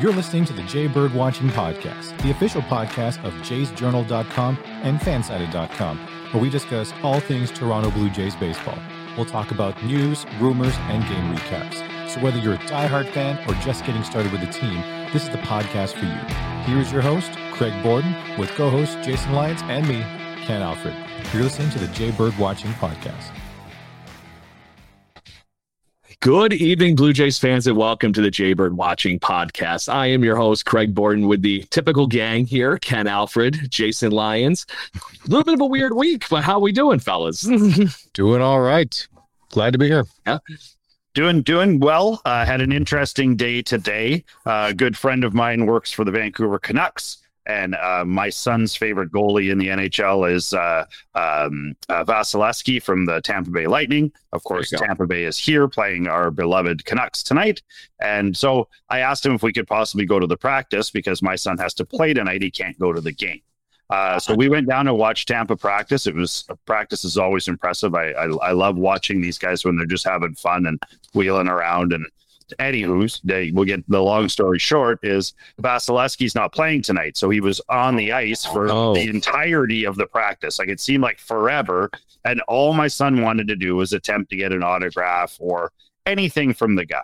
You're listening to the Jay Bird Watching Podcast, the official podcast of jaysjournal.com and fansided.com, where we discuss all things Toronto Blue Jays baseball. We'll talk about news, rumors, and game recaps. So whether you're a diehard fan or just getting started with the team, this is the podcast for you. Here's your host, Craig Borden, with co-hosts Jason Lyons and me, Ken Alfred. You're listening to the Jay Bird Watching Podcast. Good evening, Blue Jays fans, and welcome to the Jaybird Watching Podcast. I am your host, Craig Borden, with the typical gang here Ken Alfred, Jason Lyons. A little bit of a weird week, but how we doing, fellas? doing all right. Glad to be here. Yeah. Doing doing well. Uh, had an interesting day today. Uh, a good friend of mine works for the Vancouver Canucks. And uh, my son's favorite goalie in the NHL is uh, um, uh, Vasilevskiy from the Tampa Bay Lightning. Of course, Tampa Bay is here playing our beloved Canucks tonight. And so I asked him if we could possibly go to the practice because my son has to play tonight. He can't go to the game. Uh, so we went down to watch Tampa practice. It was practice is always impressive. I, I, I love watching these guys when they're just having fun and wheeling around and anywho's they will get the long story short is Vasilevskiy's not playing tonight. So he was on the ice for oh. the entirety of the practice. Like it seemed like forever. And all my son wanted to do was attempt to get an autograph or anything from the guy.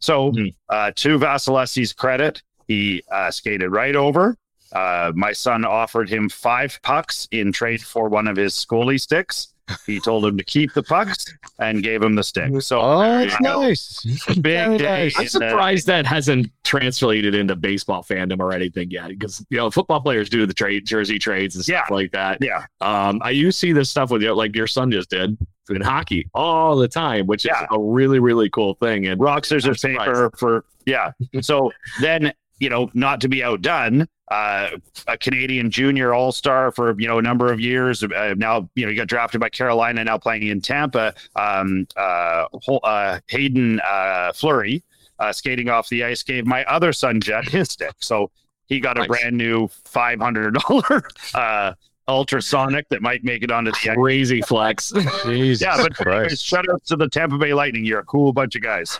So mm-hmm. uh, to Vasilevskiy's credit, he uh, skated right over. Uh, my son offered him five pucks in trade for one of his goalie sticks. He told him to keep the pucks and gave him the stick. So, oh, that's nice. Big day. I'm surprised that hasn't translated into baseball fandom or anything yet, because you know football players do the trade jersey trades and stuff yeah. like that. Yeah. Um, I you see this stuff with you, like your son just did in hockey all the time, which yeah. is a really really cool thing. And rock scissors paper for yeah. So then you know, not to be outdone, uh, a Canadian junior all star for you know a number of years. Uh, now you know he got drafted by Carolina, now playing in Tampa. Um, uh, uh Haydn uh, Fleury uh, skating off the ice gave my other son Jet his stick, so he got nice. a brand new five hundred dollar ultrasonic that might make it onto the crazy flex. Jesus yeah, but Christ. shout out to the Tampa Bay Lightning. You're a cool bunch of guys.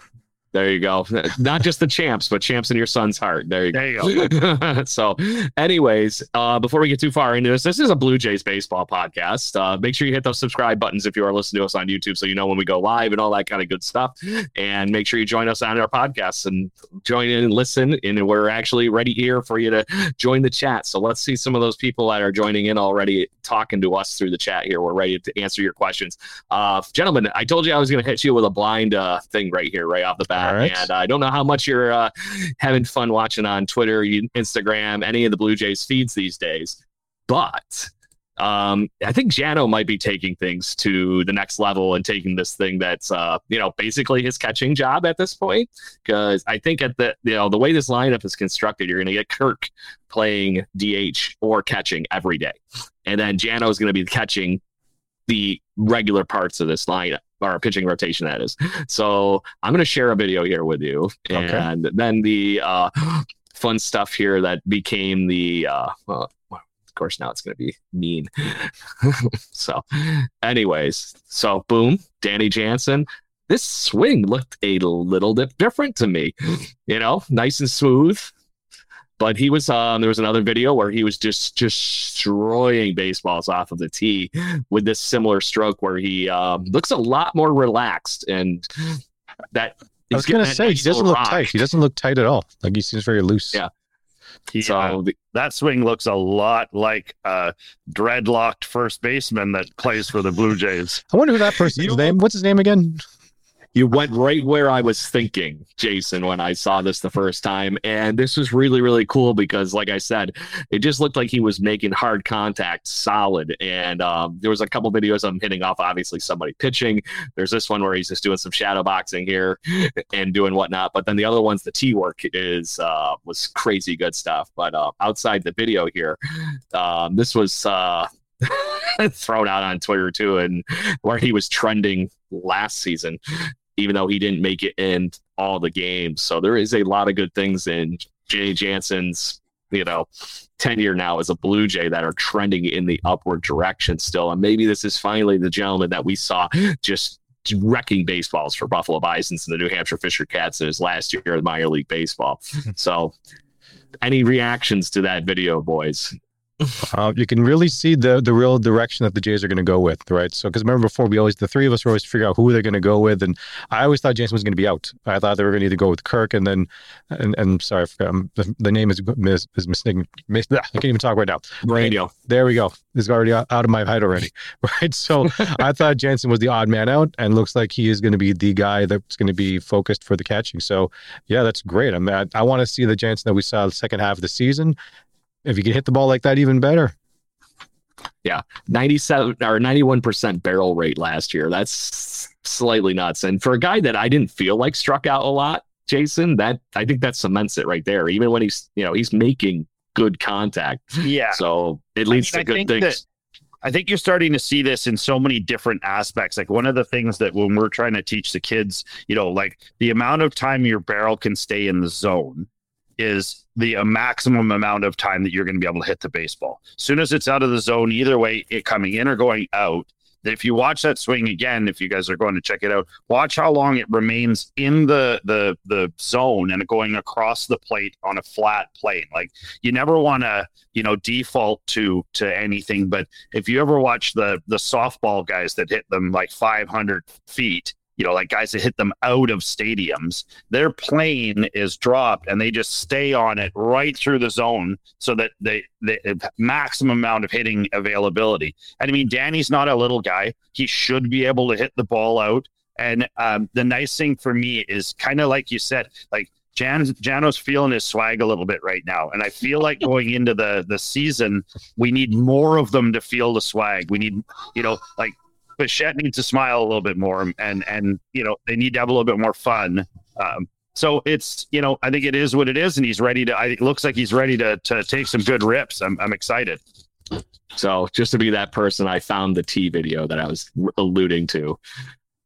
There you go. Not just the champs, but champs in your son's heart. There you there go. You go. so, anyways, uh, before we get too far into this, this is a Blue Jays baseball podcast. Uh, make sure you hit those subscribe buttons if you are listening to us on YouTube, so you know when we go live and all that kind of good stuff. And make sure you join us on our podcasts and join in and listen. And we're actually ready here for you to join the chat. So let's see some of those people that are joining in already, talking to us through the chat here. We're ready to answer your questions, uh, gentlemen. I told you I was going to hit you with a blind uh, thing right here, right off the bat. Right. And I don't know how much you're uh, having fun watching on Twitter, Instagram, any of the Blue Jays feeds these days. But um, I think Jano might be taking things to the next level and taking this thing that's, uh, you know, basically his catching job at this point. Because I think at the, you know, the way this lineup is constructed, you're going to get Kirk playing DH or catching every day. And then Jano is going to be catching the regular parts of this lineup or pitching rotation that is. So I'm going to share a video here with you, and then the uh, fun stuff here that became the. Uh, well, of course, now it's going to be mean. so, anyways, so boom, Danny Jansen. This swing looked a little bit different to me. You know, nice and smooth, but he was um there was another video where he was just just destroying baseballs off of the tee with this similar stroke where he um, looks a lot more relaxed and that I was gonna say he doesn't look rock. tight. He doesn't look tight at all. Like he seems very loose. Yeah. He, so uh, the, that swing looks a lot like a dreadlocked first baseman that plays for the Blue Jays. I wonder who that person's name. What's his name again? You went right where I was thinking, Jason, when I saw this the first time. And this was really, really cool because, like I said, it just looked like he was making hard contact solid. And um, there was a couple videos him hitting off, obviously, somebody pitching. There's this one where he's just doing some shadow boxing here and doing whatnot. But then the other ones, the T work is uh, was crazy good stuff. But uh, outside the video here, um, this was. Uh, thrown out on Twitter too, and where he was trending last season even though he didn't make it in all the games. So there is a lot of good things in Jay Jansen's, you know, tenure now as a Blue Jay that are trending in the upward direction still. And maybe this is finally the gentleman that we saw just wrecking baseballs for Buffalo Bisons and the New Hampshire Fisher Cats in his last year of minor league baseball. so any reactions to that video, boys? Uh, you can really see the the real direction that the Jays are going to go with, right? So, because remember before, we always the three of us were always figure out who they're going to go with, and I always thought Jansen was going to be out. I thought they were going to either go with Kirk and then, and, and sorry, I forgot, um, the, the, name is is, is mistaken. Mis, I can't even talk right now. Radio. There we go. This is already out of my height already, right? So I thought Jansen was the odd man out, and looks like he is going to be the guy that's going to be focused for the catching. So, yeah, that's great. I mean, I, I want to see the Jansen that we saw the second half of the season if you can hit the ball like that, even better. Yeah, 97 or 91% barrel rate last year. That's slightly nuts. And for a guy that I didn't feel like struck out a lot, Jason, that I think that cements it right there. Even when he's, you know, he's making good contact. Yeah. So it leads I mean, to good things. That- I think you're starting to see this in so many different aspects. Like one of the things that when we're trying to teach the kids, you know, like the amount of time your barrel can stay in the zone is the uh, maximum amount of time that you're going to be able to hit the baseball. As soon as it's out of the zone, either way, it coming in or going out. If you watch that swing again, if you guys are going to check it out, watch how long it remains in the the the zone and going across the plate on a flat plate. Like you never want to, you know, default to to anything. But if you ever watch the the softball guys that hit them like 500 feet, you know, like guys that hit them out of stadiums, their plane is dropped and they just stay on it right through the zone so that they, the maximum amount of hitting availability. And I mean, Danny's not a little guy. He should be able to hit the ball out. And um, the nice thing for me is kind of like you said, like Jan, Jano's feeling his swag a little bit right now. And I feel like going into the the season, we need more of them to feel the swag. We need, you know, like Bichette needs to smile a little bit more, and and you know they need to have a little bit more fun. Um, so it's you know I think it is what it is, and he's ready to. I, it looks like he's ready to to take some good rips. I'm I'm excited. So just to be that person, I found the T video that I was alluding to.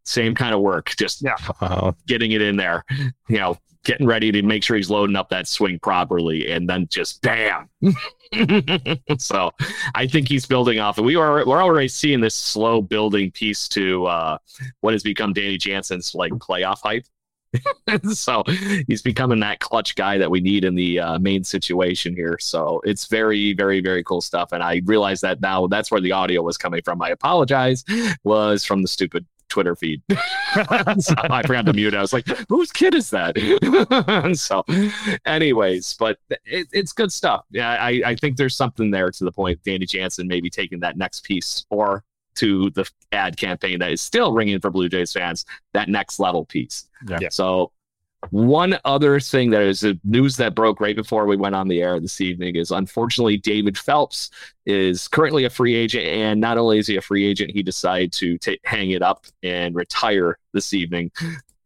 Same kind of work, just yeah. Getting it in there. You know, getting ready to make sure he's loading up that swing properly, and then just bam. so I think he's building off, and we are we're already seeing this slow building piece to uh, what has become Danny Jansen's like playoff hype. so he's becoming that clutch guy that we need in the uh, main situation here. So it's very, very, very cool stuff. And I realize that now that's where the audio was coming from. I apologize, was from the stupid Twitter feed. so I forgot to mute. I was like, whose kid is that? so, anyways, but it, it's good stuff. Yeah, I, I think there's something there to the point Danny Jansen maybe taking that next piece or to the ad campaign that is still ringing for Blue Jays fans, that next level piece. Yeah. So one other thing that is news that broke right before we went on the air this evening is unfortunately David Phelps is currently a free agent, and not only is he a free agent, he decided to t- hang it up and retire this evening.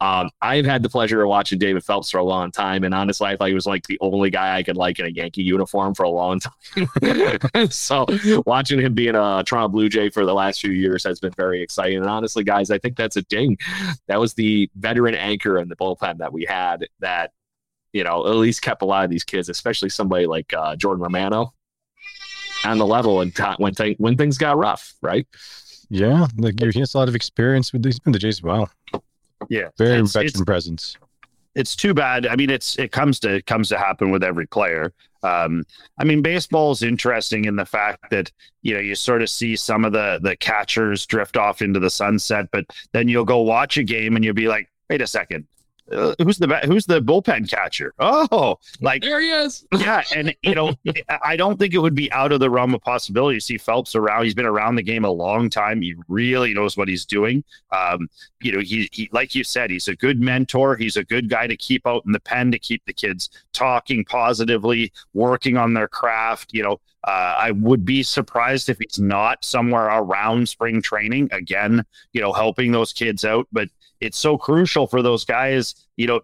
Um, I've had the pleasure of watching David Phelps for a long time, and honestly, I thought he was like the only guy I could like in a Yankee uniform for a long time. so watching him being a Toronto Blue Jay for the last few years has been very exciting. And honestly, guys, I think that's a ding. That was the veteran anchor in the bullpen that we had that, you know, at least kept a lot of these kids, especially somebody like uh, Jordan Romano on the level and t- when, th- when things got rough, right? Yeah, like he has a lot of experience with these the Jays. Wow. Yeah, very it's, veteran it's, presence. It's too bad. I mean, it's it comes to it comes to happen with every player. Um, I mean, baseball is interesting in the fact that you know you sort of see some of the the catchers drift off into the sunset, but then you'll go watch a game and you'll be like, wait a second, uh, who's the who's the bullpen catcher? Oh, like there he is. yeah, and you know, I don't think it would be out of the realm of possibility to see Phelps around. He's been around the game a long time. He really knows what he's doing. Um, you know, he, he like you said, he's a good mentor. He's a good guy to keep out in the pen to keep the kids talking positively, working on their craft. You know, uh, I would be surprised if he's not somewhere around spring training again. You know, helping those kids out, but it's so crucial for those guys. You know,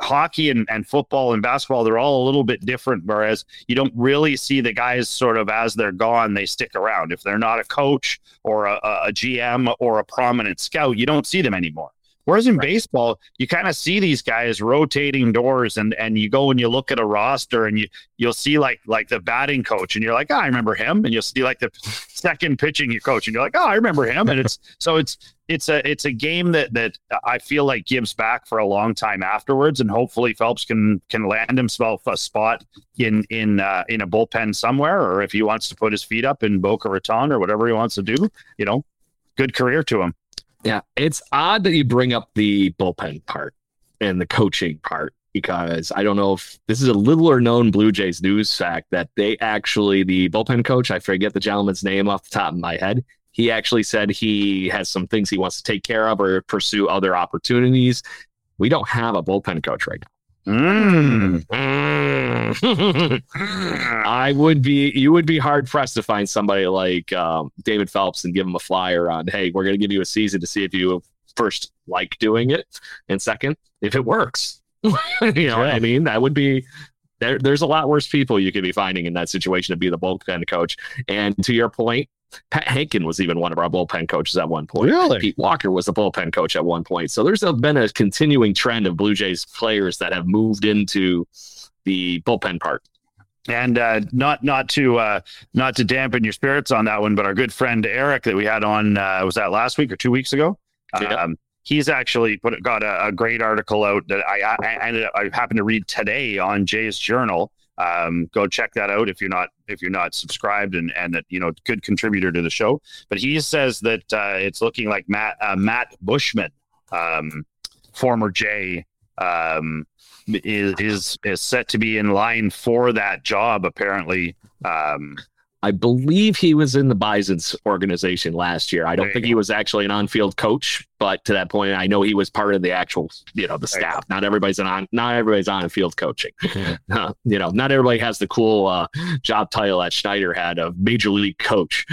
hockey and, and football and basketball, they're all a little bit different. Whereas you don't really see the guys sort of as they're gone, they stick around. If they're not a coach or a, a GM or a prominent scout, you don't see them anymore. Whereas in right. baseball, you kind of see these guys rotating doors, and and you go and you look at a roster, and you you'll see like like the batting coach, and you're like, oh, I remember him, and you'll see like the second pitching coach, and you're like, oh, I remember him, and it's so it's it's a it's a game that that I feel like gives back for a long time afterwards, and hopefully Phelps can can land himself a spot in in uh, in a bullpen somewhere, or if he wants to put his feet up in Boca Raton or whatever he wants to do, you know, good career to him. Yeah, it's odd that you bring up the bullpen part and the coaching part because I don't know if this is a little or known Blue Jays news fact that they actually, the bullpen coach, I forget the gentleman's name off the top of my head, he actually said he has some things he wants to take care of or pursue other opportunities. We don't have a bullpen coach right now. Mm. I would be, you would be hard pressed to find somebody like um, David Phelps and give him a flyer on, hey, we're going to give you a season to see if you first like doing it, and second, if it works. you know yeah. what I mean? That would be there. There's a lot worse people you could be finding in that situation to be the bulk bullpen coach. And to your point, Pat Hentgen was even one of our bullpen coaches at one point. Really? Pete Walker was the bullpen coach at one point. So there's been a continuing trend of Blue Jays players that have moved into the bullpen part. And uh, not not to uh, not to dampen your spirits on that one, but our good friend Eric that we had on uh, was that last week or two weeks ago. Yeah. Um, he's actually put got a, a, great article out that I, I ended up, I happened to read today on Jay's Journal um, go check that out if you're not if you're not subscribed and and that you know good contributor to the show. But he says that uh, it's looking like Matt uh, Matt Buschmann, um, former Jay, um, is is is set to be in line for that job. Apparently, um, I believe he was in the Bison's organization last year. I don't think he was actually an on-field coach, but to that point, I know he was part of the actual, you know, the staff. Not everybody's an on, not everybody's on-field coaching. uh, you know, not everybody has the cool uh, job title that Schneider had of major league coach.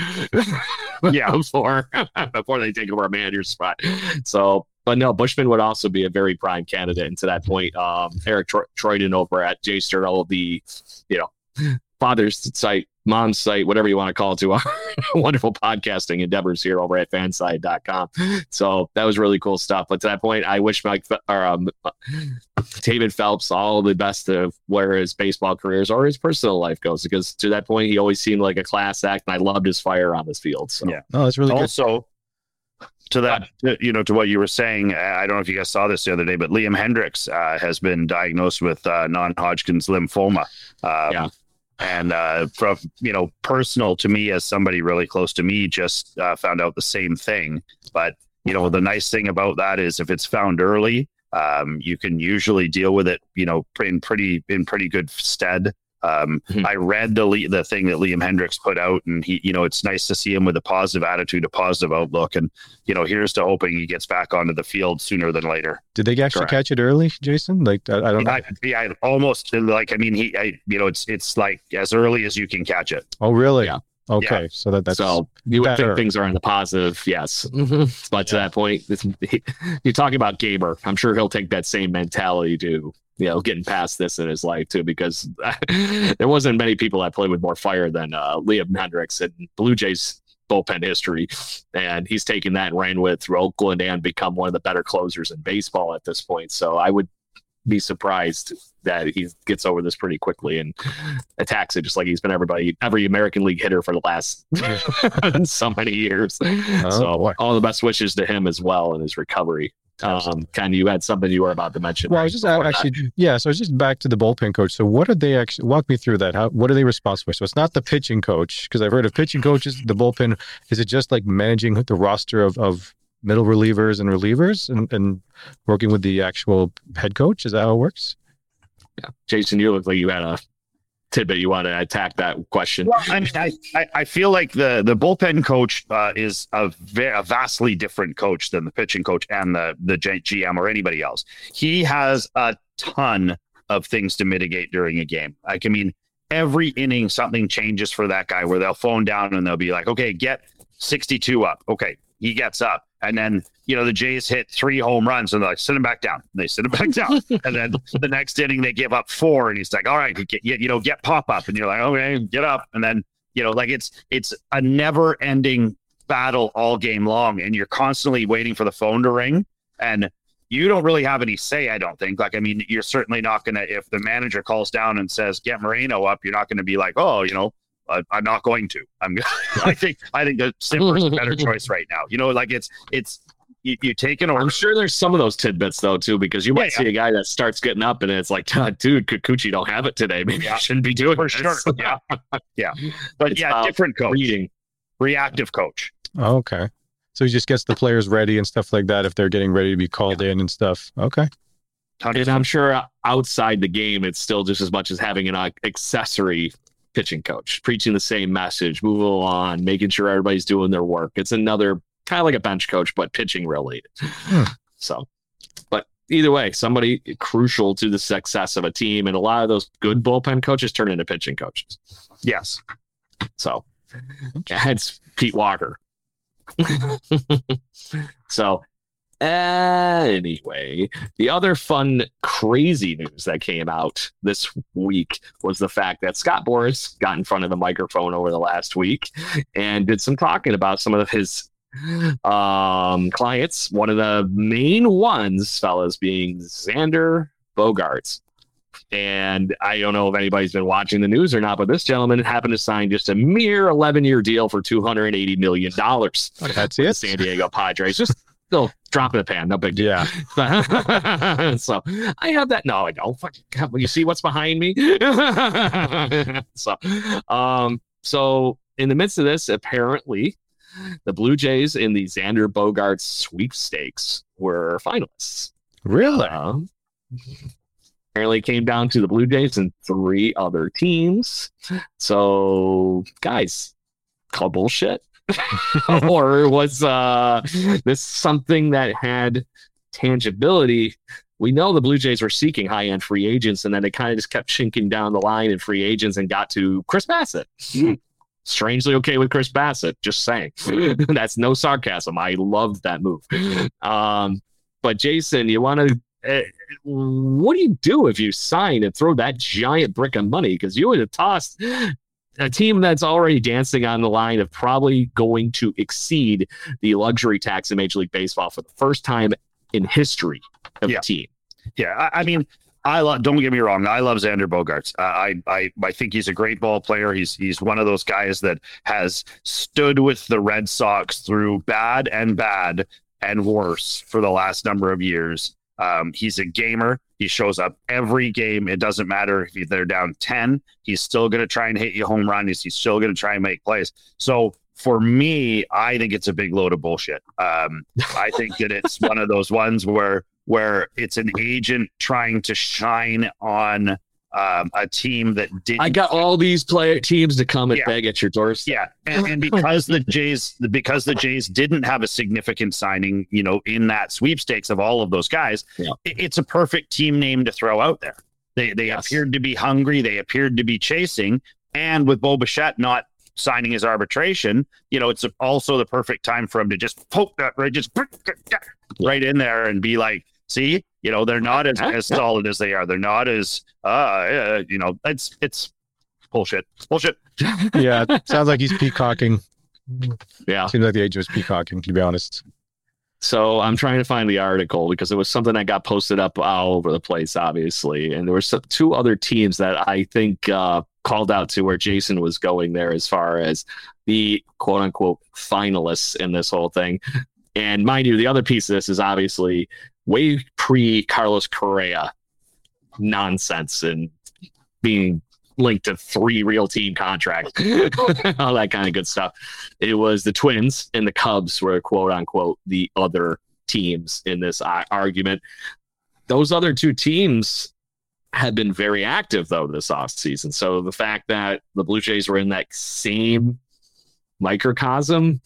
yeah, before before they take over a manager's spot. So, but no, Buschmann would also be a very prime candidate. And to that point, um, Eric Tro- Treuden over at J Journal, the you know father's site mom's site, whatever you want to call it, to our wonderful podcasting endeavors here over at fanside.com. So that was really cool stuff. But to that point, I wish Mike or um, David Phelps all the best of where his baseball careers or his personal life goes, because to that point, he always seemed like a class act, and I loved his fire on this field. So yeah, oh, that's really also. Good. To that, you know, to what you were saying, I don't know if you guys saw this the other day, but Liam Hendriks uh, has been diagnosed with uh, non-Hodgkin's lymphoma. Um, yeah and uh, from you know personal to me as somebody really close to me just uh, found out the same thing. But you know the nice thing about that is if it's found early um, you can usually deal with it you know in pretty in pretty good stead um, mm-hmm. I read the the thing that Liam Hendriks put out, and he, you know, it's nice to see him with a positive attitude, a positive outlook, and you know, here's to hoping he gets back onto the field sooner than later. Did they actually Correct. catch it early, Jason? Like I, I don't know. Yeah, almost like I mean, he, I, you know, it's it's like as early as you can catch it. Oh, really? Yeah. Okay, yeah. so that that's so you would think things are in the positive, yes. Mm-hmm. But to that point, you're talking about Gaber. I'm sure he'll take that same mentality to you know, getting past this in his life too, because there wasn't many people that played with more fire than uh, Liam Hendriks and Blue Jays bullpen history. And he's taken that and ran with through Oakland and become one of the better closers in baseball at this point. So I would be surprised that he gets over this pretty quickly and attacks it just like he's been everybody every American League hitter for the last so many years. Oh, so boy. all the best wishes to him as well in his recovery. Um, kind of, you had something you were about to mention. Well, I was just actually, that. yeah. So I was just back to the bullpen coach. So what are they actually? Walk me through that. How? What are they responsible for? So it's not the pitching coach because I've heard of pitching coaches. The bullpen is it just like managing the roster of of middle relievers and relievers and, and working with the actual head coach? Is that how it works? Yeah. Jason, you look like you had a tidbit you want to attack that question. Well, I mean, I, I feel like the the bullpen coach uh, is a, very, a vastly different coach than the pitching coach and the the GM or anybody else. He has a ton of things to mitigate during a game. Like, I mean, every inning something changes for that guy where they'll phone down and they'll be like, okay, get 62 up. Okay, he gets up. And then, you know, the Jays hit three home runs and they're like, sit him back down. And they sit him back down. and then the next inning, they give up four. And he's like, all right, get, you know, get pop up. And you're like, okay, get up. And then, you know, like it's, it's a never ending battle all game long. And you're constantly waiting for the phone to ring. And you don't really have any say, I don't think. Like, I mean, you're certainly not going to, if the manager calls down and says, get Moreno up, you're not going to be like, oh, you know, I, am not going to. I'm. I think. I think the Cimber is a better choice right now. You know, like it's it's you, you take an. I'm sure there's some of those tidbits though too, because you might yeah, see yeah. a guy that starts getting up and it's like, dude, Kikuchi don't have it today. Maybe yeah. I shouldn't be doing for this. sure. yeah, yeah, but it's, yeah, different coach. Reading. Reactive coach. okay. So he just gets the players ready and stuff like that if they're getting ready to be called in and stuff. Okay. And I'm sure uh, outside the game, it's still just as much as having an uh, accessory pitching coach, preaching the same message, moving on, making sure everybody's doing their work. It's another kind of like a bench coach, but pitching related. Hmm. So, but either way, somebody crucial to the success of a team. And a lot of those good bullpen coaches turn into pitching coaches. Yes. So, it's Pete Walker. so, Anyway, the other fun, crazy news that came out this week was the fact that Scott Boras got in front of the microphone over the last week and did some talking about some of his um, clients. One of the main ones, fellas, being Xander Bogaerts. And I don't know if anybody's been watching the news or not, but this gentleman happened to sign just a mere 11 year deal for $280 million. That's it. San Diego Padres. Just still drop in the pan, no big deal. Yeah. so I have that. No, I don't. You see what's behind me? so, um, so in the midst of this, apparently, the Blue Jays in the Xander Bogaerts sweepstakes were finalists. Really? Uh, apparently, came down to the Blue Jays and three other teams. So, guys, call bullshit. or was uh, this something that had tangibility? We know the Blue Jays were seeking high end free agents, and then they kind of just kept chinking down the line in free agents and got to Chris Bassitt. Strangely okay with Chris Bassitt, just saying. That's no sarcasm. I loved that move. Um, but Jason, you want to uh, what do you do if you sign and throw that giant brick of money? Because you would have tossed a team that's already dancing on the line of probably going to exceed the luxury tax in Major League Baseball for the first time in history of yeah. the team. Yeah, I, I mean, I love. Don't get me wrong. I love Xander Bogaerts. Uh, I I I think he's a great ball player. He's he's one of those guys that has stood with the Red Sox through bad and bad and worse for the last number of years. Um, he's a gamer. He shows up every game. It doesn't matter if they're down 10, he's still going to try and hit you home runs. He's still going to try and make plays. So for me, I think it's a big load of bullshit. Um, I think that it's one of those ones where where it's an agent trying to shine on um, a team that did. I got all these player teams to come and yeah. beg at your doorstep. Yeah, and, and because the Jays, because the Jays didn't have a significant signing, you know, in that sweepstakes of all of those guys, yeah. it, it's a perfect team name to throw out there. They they yes. appeared to be hungry. They appeared to be chasing, and with Bo Bichette not signing his arbitration, you know, it's also the perfect time for him to just poke that right, just right in there and be like, see, you know, they're not as, as solid as they are. They're not as, uh, uh you know, it's, it's bullshit. Bullshit. yeah. Sounds like he's peacocking. Yeah. Seems like the agent was peacocking, to be honest. So I'm trying to find the article because it was something that got posted up all over the place, obviously. And there were some, two other teams that I think uh, called out to where Jason was going there as far as the quote unquote finalists in this whole thing. And mind you, the other piece of this is obviously way pre Carlos Correa nonsense and being linked to three real team contracts, all that kind of good stuff. It was the Twins and the Cubs were quote unquote the other teams in this argument. Those other two teams had been very active though this offseason. So the fact that the Blue Jays were in that same microcosm,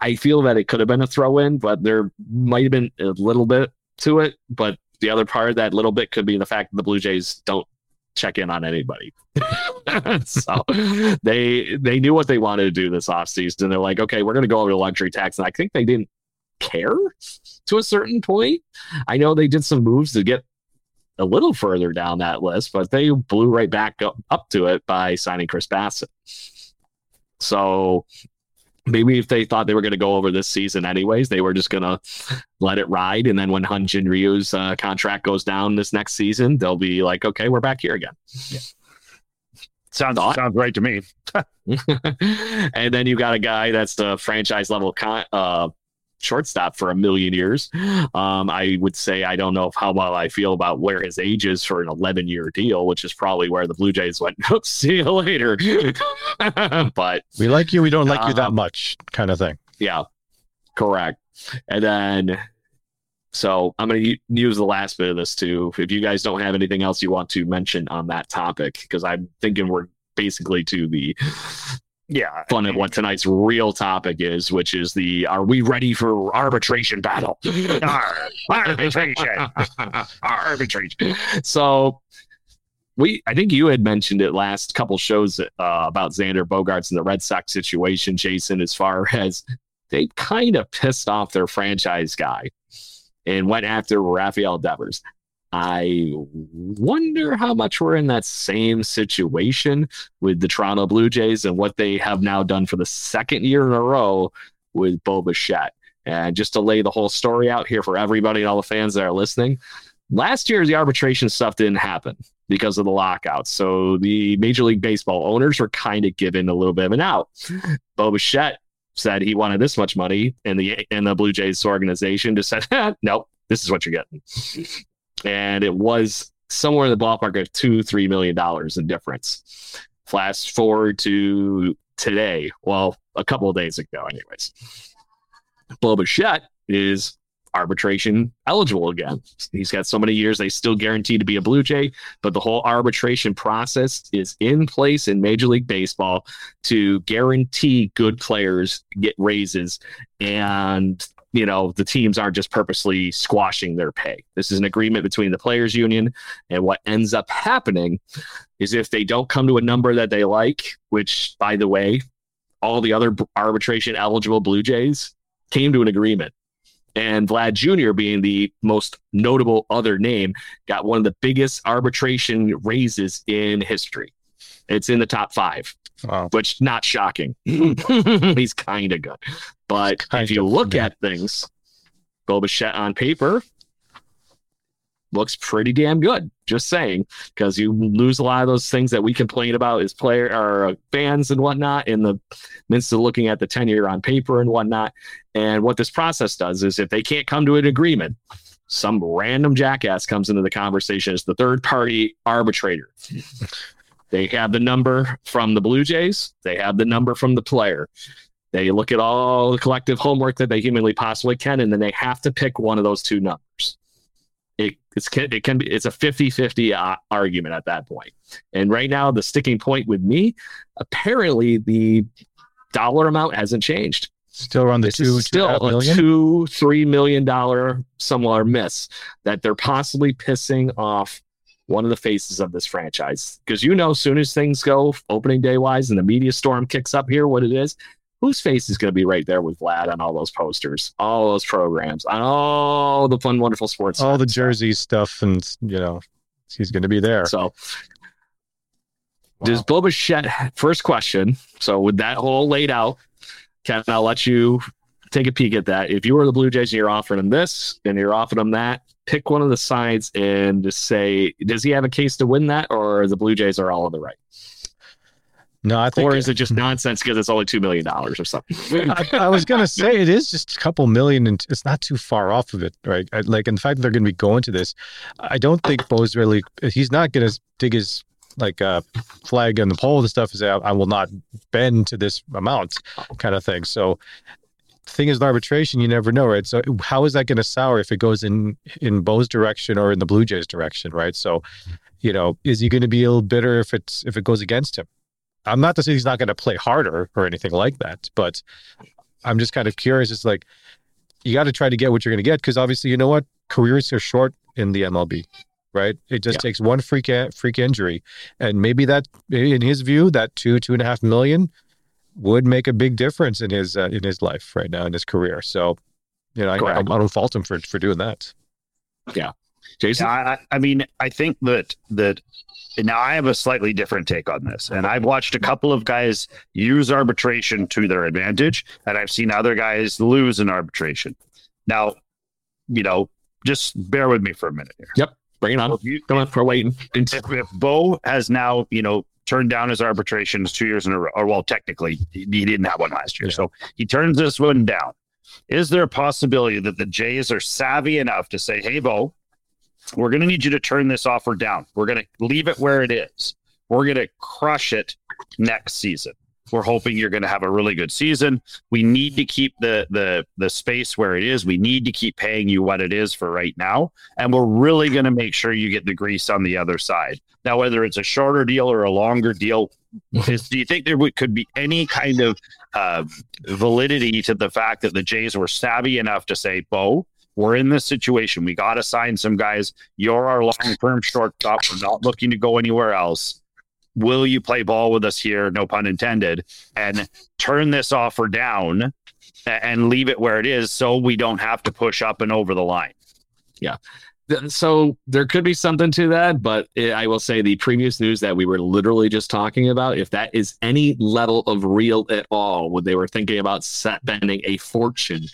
I feel that it could have been a throw in, but there might have been a little bit to it. But the other part of that little bit could be the fact that the Blue Jays don't check in on anybody. so they they knew what they wanted to do this offseason. They're like, okay, we're gonna go over the luxury tax. And I think they didn't care to a certain point. I know they did some moves to get a little further down that list, but they blew right back up, up to it by signing Chris Bassitt. So maybe if they thought they were going to go over this season anyways, they were just going to let it ride. And then when Hyun-Jin Ryu's uh, contract goes down this next season, they'll be like, okay, we're back here again. Yeah. Sounds Thought. sounds right to me. and then you got a guy that's the franchise level con- uh, shortstop for a million years. Um, I would say I don't know how well I feel about where his age is for an 11 year deal, which is probably where the Blue Jays went, see you later. but we like you, we don't like um, you that um, much, kind of thing. Yeah, correct. And then, so I'm going to use the last bit of this too. If you guys don't have anything else you want to mention on that topic, because I'm thinking we're basically to the yeah fun of what tonight's real topic is which is the are we ready for arbitration battle? Arbitration. Arbitration. So we i think you had mentioned it last couple shows uh, about xander bogaerts and the red sox situation jason as far as they kind of pissed off their franchise guy and went after rafael devers I wonder how much we're in that same situation with the Toronto Blue Jays and what they have now done for the second year in a row with Bo Bichette. And just to lay the whole story out here for everybody and all the fans that are listening, last year the arbitration stuff didn't happen because of the lockout. So the Major League Baseball owners were kind of given a little bit of an out. Bo Bichette said he wanted this much money, and the and the Blue Jays organization just said, "Nope, this is what you're getting." And it was somewhere in the ballpark of two, three million dollars in difference. Flash forward to today, well, a couple of days ago, anyways. Bo Bichette is arbitration eligible again. He's got so many years, they still guarantee to be a Blue Jay, but the whole arbitration process is in place in Major League Baseball to guarantee good players get raises and you know the teams aren't just purposely squashing their pay this is an agreement between the players union and what ends up happening is if they don't come to a number that they like which by the way all the other arbitration eligible blue jays came to an agreement and Vlad Jr. being the most notable other name got one of the biggest arbitration raises in history. It's in the top five, wow. which not shocking. He's kind of good. But if you look at things, Bo Bichette on paper looks pretty damn good. Just saying, because you lose a lot of those things that we complain about as player or uh, fans and whatnot in the midst of looking at the tenure on paper and whatnot. And what this process does is if they can't come to an agreement, some random jackass comes into the conversation as the third party arbitrator. They have the number from the Blue Jays, they have the number from the player. They look at all the collective homework that they humanly possibly can, and then they have to pick one of those two numbers. It, it's, it can be it's a 50-50 uh, argument at that point. And right now, the sticking point with me, apparently the dollar amount hasn't changed. Still around the this two, still a two, three million dollar somewhere miss that they're possibly pissing off one of the faces of this franchise. Because you know, soon as things go opening day wise and the media storm kicks up here, what it is, whose face is going to be right there with Vlad on all those posters, all those programs, on all the fun, wonderful sports, all the jersey stuff, and you know, he's going to be there. So, wow. does Bo Bichette? First question. So, with that whole laid out, Ken, I'll let you take a peek at that. If you were the Blue Jays and you're offering him this and you're offering him that, pick one of the sides and just say, does he have a case to win that, or the Blue Jays are all on the right? No, I think, or is it just nonsense because it's only two million dollars or something? I, I, was gonna say it is just a couple million, and it's not too far off of it, right? I, like, in fact, they're gonna be going to this. I don't think Bo's really. He's not gonna dig his like a flag on the pole and stuff and say I, I will not bend to this amount, kind of thing. So the thing is, with arbitration, you never know, right? So how is that going to sour if it goes in in Bo's direction or in the Blue Jays direction, right? So, you know, is he going to be a little bitter if it's if it goes against him? I'm not to say he's not going to play harder or anything like that, but I'm just kind of curious. It's like you got to try to get what you're going to get because obviously, you know what, careers are short in the MLB, right? It just Yeah. takes one freak freak injury, and maybe that, in his view, that two two and a half million would make a big difference in his uh, in his life right now in his career. So, you know, I, I, don't, I don't fault him for for doing that. Jason. Yeah, I, I- I mean, I think that that now I have a slightly different take on this, and I've watched a couple of guys use arbitration to their advantage, and I've seen other guys lose in arbitration. Now, you know, just bear with me for a minute here. Yep, bring it on. If you- Come on, we're waiting. if, if Bo has now, you know, turned down his arbitrations two years in a row, or well, technically he, he didn't have one last year, Yeah. so he turns this one down. Is there a possibility that the Jays are savvy enough to say, "Hey, Bo, we're going to need you to turn this offer down. We're going to leave it where it is. We're going to crush it next season. We're hoping you're going to have a really good season. We need to keep the the the space where it is. We need to keep paying you what it is for right now, and we're really going to make sure you get the grease on the other side. Now, whether it's a shorter deal or a longer deal, is, do you think there would, could be any kind of uh, validity to the fact that the Jays were savvy enough to say, "Bo, we're in this situation. We got to sign some guys. You're our long-term shortstop. We're not looking to go anywhere else. Will you play ball with us here? No pun intended. And turn this offer down and leave it where it is, so we don't have to push up and over the line." Th- So there could be something to that, but eh, I will say the previous news that we were literally just talking about, if that is any level of real at all, when they were thinking about spending a fortune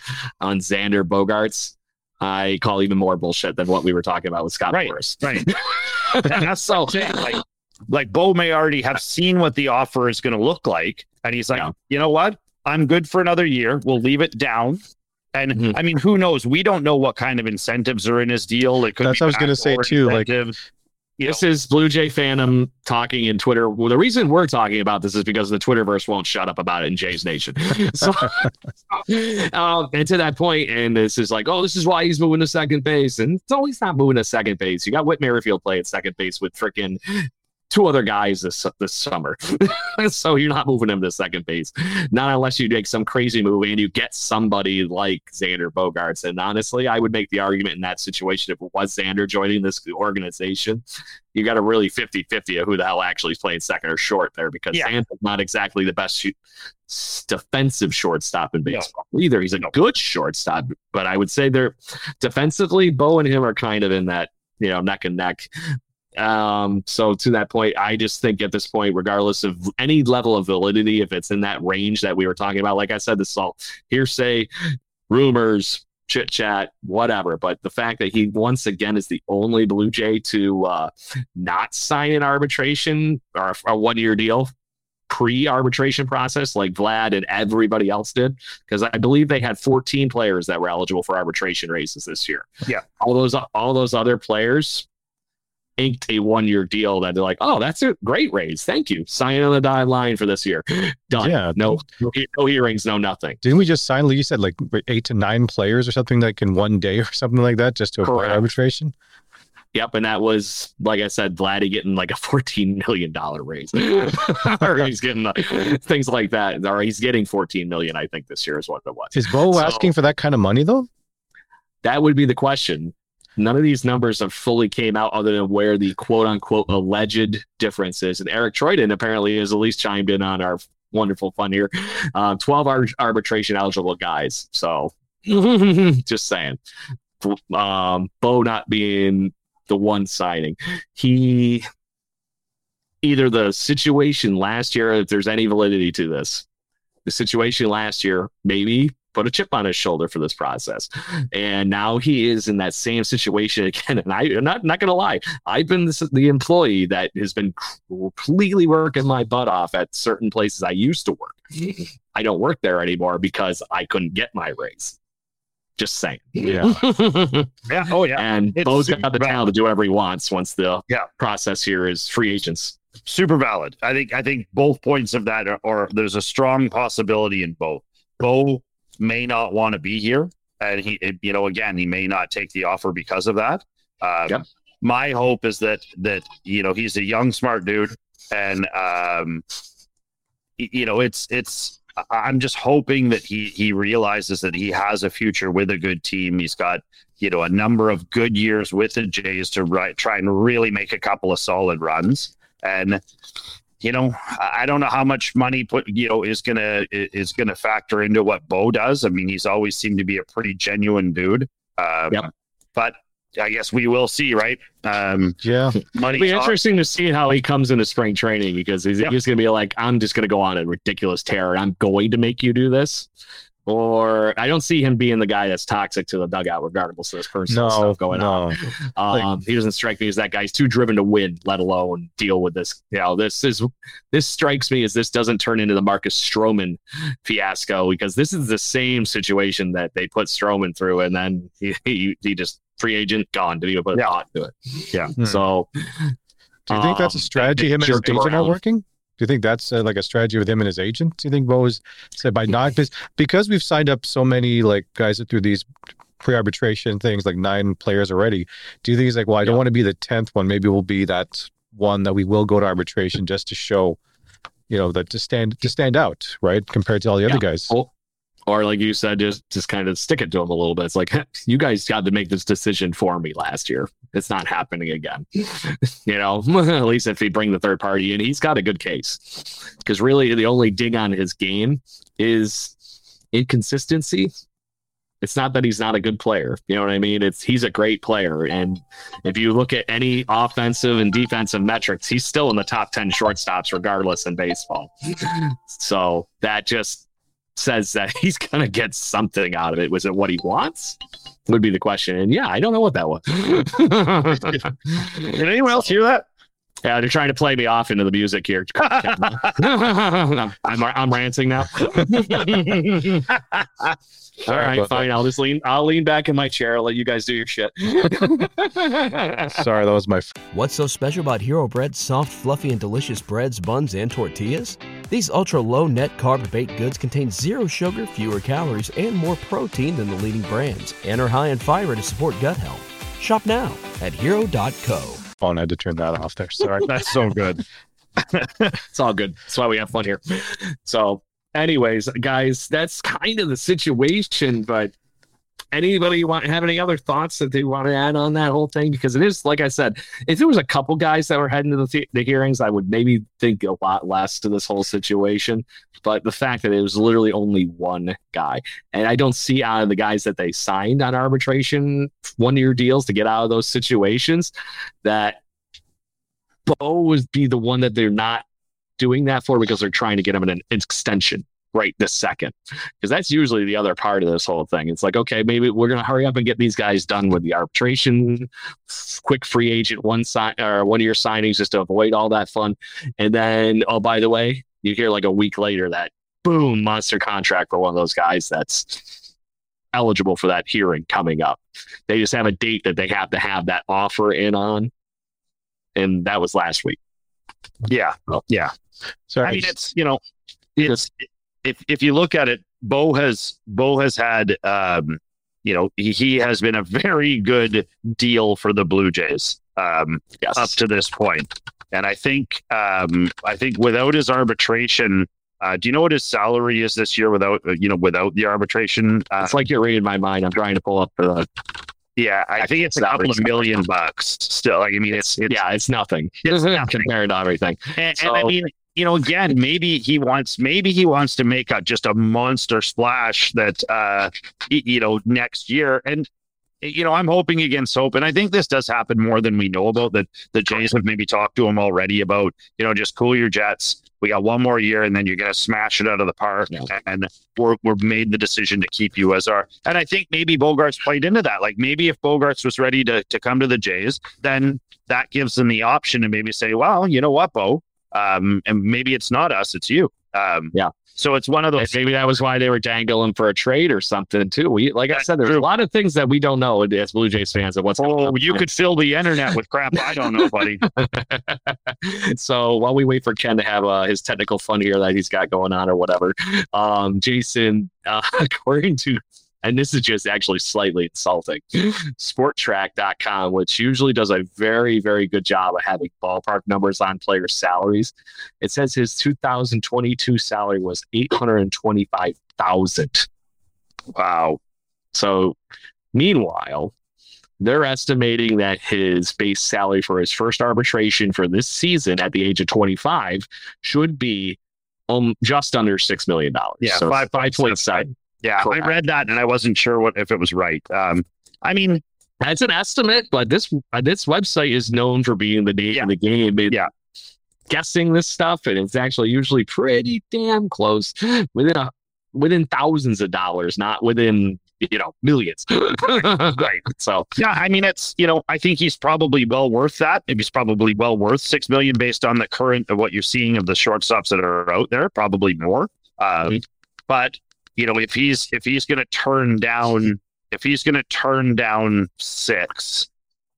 on Xander Bogaerts, I call even more bullshit than what we were talking about with Scott Right, right. That's so like, like Bo may already have seen what the offer is going to look like, and he's like, Yeah. you know what? I'm good for another year. We'll leave it down. And Mhm. I mean, who knows? We don't know what kind of incentives are in his deal. It could That's be what I was gonna say too, like- incentives. You This is Blue Jay Phantom talking in Twitter. Well, the reason we're talking about this is because the Twitterverse won't shut up about it in Jay's Nation. So, um, and to that point, and this is like, oh, this is why he's moving to second base, and no, he's not moving to second base. You got Whit Merrifield play at second base with freaking two other guys this this summer, so you're not moving him to second base, not unless you make some crazy move and you get somebody like Xander Bogaerts. And honestly, I would make the argument in that situation if it was Xander joining this organization, you got a really 50 50 of who the hell actually is playing second or short there because Yeah. Xander's not exactly the best shoot, defensive shortstop in No. baseball either. He's a No. good shortstop, but I would say they're defensively, Bo and him are kind of in that, you know, neck and neck. Um, so to that point, I just think at this point, regardless of any level of validity, if it's in that range that we were talking about, like I said, this is all hearsay, rumors, chit chat, whatever. But the fact that he once again is the only Blue Jay to uh, not sign an arbitration or a, a one year deal pre arbitration process like Vlad and everybody else did, because I believe they had 14 players that were eligible for arbitration races this year. Yeah. all those all those other players inked a one year deal that they're like, oh, that's a great raise. Thank you. Sign on the dotted line for this year. Done. Yeah. No, no, he- no hearings, no nothing. Didn't we just sign? like You said like eight to nine players or something like in one day or something like that, just to avoid arbitration. Yep, and that was like I said, Vladdy getting like a fourteen million dollar raise, or he's getting uh, things like that, or he's getting fourteen million. I think this year is what it was. Is Bo So- asking for that kind of money though? That would be the question. None of these numbers have fully came out, other than where the quote unquote alleged difference is. And Eric Treuden apparently has at least chimed in on our wonderful fun here. Uh, Twelve ar- arbitration eligible guys. So just saying, um, Bo not being the one signing, he either the situation last year, if there's any validity to this, the situation last year maybe put a chip on his shoulder for this process. And now he is in that same situation again. And I, I'm not, not going to lie, I've been this, the employee that has been completely working my butt off at certain places I used to work. I don't work there anymore because I couldn't get my raise. Just saying. Yeah. Yeah. Oh, yeah. and It's Bo's got the bad. talent to do whatever he wants once the Yeah. process here is free agents super valid. I think I think both points of that are, or there's a strong possibility in both. Bo may not want to be here, and he, you know, again, he may not take the offer because of that. Um. My hope is that that you know he's a young, smart dude, and um, you know, it's it's. I'm just hoping that he he realizes that he has a future with a good team. He's got you know a number of good years with the Jays to try and really make a couple of solid runs. And you know, I I don't know how much money put you know is gonna is gonna factor into what Bo does. I mean, he's always seemed to be a pretty genuine dude. Um, Yep. But I guess we will see, right? Um, Yeah. money. It'll be talks. interesting to see how he comes into spring training because he's, Yep. he's going to be like, I'm just going to go on a ridiculous tear and I'm going to make you do this. Or I don't see him being the guy that's toxic to the dugout, regardless of this personal No. stuff going on. no. Um, he doesn't strike me as that guy. He's too driven to win, let alone deal with this. You know, this is this strikes me as this doesn't turn into the Marcus Stroman fiasco because this is the same situation that they put Stroman through, and then he he, he just free agent gone. Didn't even put a Yeah. thought to it. Yeah. So Do you think that's a um, strategy? they Him and his agent are working? Do you think that's uh, like a strategy with him and his agent? Do you think Bo is said by not because because we've signed up so many like guys through these pre-arbitration things, like nine players already? Do you think he's like, well, I don't Yeah. want to be the tenth one. Maybe we'll be that one that we will go to arbitration just to show, you know, that to stand to stand out, right, compared to all the other guys. Or, or like you said, just just kind of stick it to him a little bit. It's like you guys got to make this decision for me last year. It's not happening again. you know, at least if he bring the third party in, he's got a good case. Because really, the only dig on his game is inconsistency. It's not that he's not a good player. You know what I mean? It's he's a great player, and if you look at any offensive and defensive metrics, he's still in the top ten shortstops, regardless in baseball. so that just says that he's gonna get something out of it. Was it what he wants? Would be the question. And yeah, I don't know what that was. Did anyone else hear that? Yeah, they're trying to play me off into the music here. I'm, I'm, I'm ranting now. All right, about fine. I'll just lean. I'll lean back in my chair. I'll let you guys do your shit. Sorry, that was my. f- What's so special about Hero Bread's soft, fluffy, and delicious breads, buns, and tortillas? These ultra low net carb baked goods contain zero sugar, fewer calories, and more protein than the leading brands, and are high in fiber to support gut health. Shop now at hero.co. phone. I had to turn that off there. Sorry. That's so good. it's all good. That's why we have fun here. So, anyways, guys, that's kind of the situation. But anybody want have any other thoughts that they want to add on that whole thing? Because it is, like I said, if there was a couple guys that were heading to the, the- the hearings, I would maybe think a lot less to this whole situation. But the fact that it was literally only one guy, and I don't see out of the guys that they signed on arbitration one year deals to get out of those situations that Bo would be the one that they're not doing that for because they're trying to get him an extension right this second. Because that's usually the other part of this whole thing. It's like, okay, maybe we're gonna hurry up and get these guys done with the arbitration, quick free agent one sign or one of your signings just to avoid all that fun. And then, oh, by the way, you hear like a week later that boom, monster contract for one of those guys that's eligible for that hearing coming up. They just have a date that they have to have that offer in on. And that was last week. Yeah. Oh. Yeah. so I mean, it's you know, it's if if you look at it, Bo has Bo has had um, you know, he, he has been a very good deal for the Blue Jays um, Yes. up to this point, and I think um, I think without his arbitration. Uh, do you know what his salary is this year without uh, you know without the arbitration? Uh, It's like you're reading my mind. I'm trying to pull up the. yeah, I think it's a couple of million bucks still. Like I mean, it's, it's yeah, it's nothing. It's nothing. compared to everything. And, and I mean, you know, again, maybe he wants, maybe he wants to make a just a monster splash that, uh, you know, next year. And you know, I'm hoping against hope, and I think this does happen more than we know about. That the Jays have maybe talked to him already about, you know, just cool your jets. We got one more year, and then you're gonna smash it out of the park. Yeah. And we're we're made the decision to keep you as our. And I think maybe Bogaerts played into that. Like maybe if Bogaerts was ready to to come to the Jays, then that gives them the option to maybe say, well, you know what, Bo, um, and maybe it's not us, it's you. Um, Yeah. So it's one of those. maybe that was why they were dangling for a trade or something too. We, like I said, there's a lot of things that we don't know as Blue Jays fans of what's Oh, you could fill the internet with crap I don't know, buddy. so while we wait for Ken to have uh, his technical fun here that he's got going on or whatever, um, Jason, uh, according to, and this is just actually slightly insulting, spotrac.com, which usually does a very, very good job of having ballpark numbers on players' salaries. It says his 2022 salary was 825000 Wow. so, meanwhile, they're estimating that his base salary for his first arbitration for this season at the age of 25 should be um, just under $6 million. Yeah, so five- 5.7. Yeah, Correct. I read that and I wasn't sure what if it was right. Um, I mean, That's an estimate, but this uh, this website is known for being the name Yeah. of the game. It- Yeah. Guessing this stuff, and it's actually usually pretty damn close within a within thousands of dollars, not within you know millions. right. So yeah, I mean, it's you know, I think he's probably well worth that. Maybe he's probably well worth six million based on the current of what you're seeing of the shortstops that are out there. Probably more. Um, Mhm. But you know, if he's if he's going to turn down if he's going to turn down six,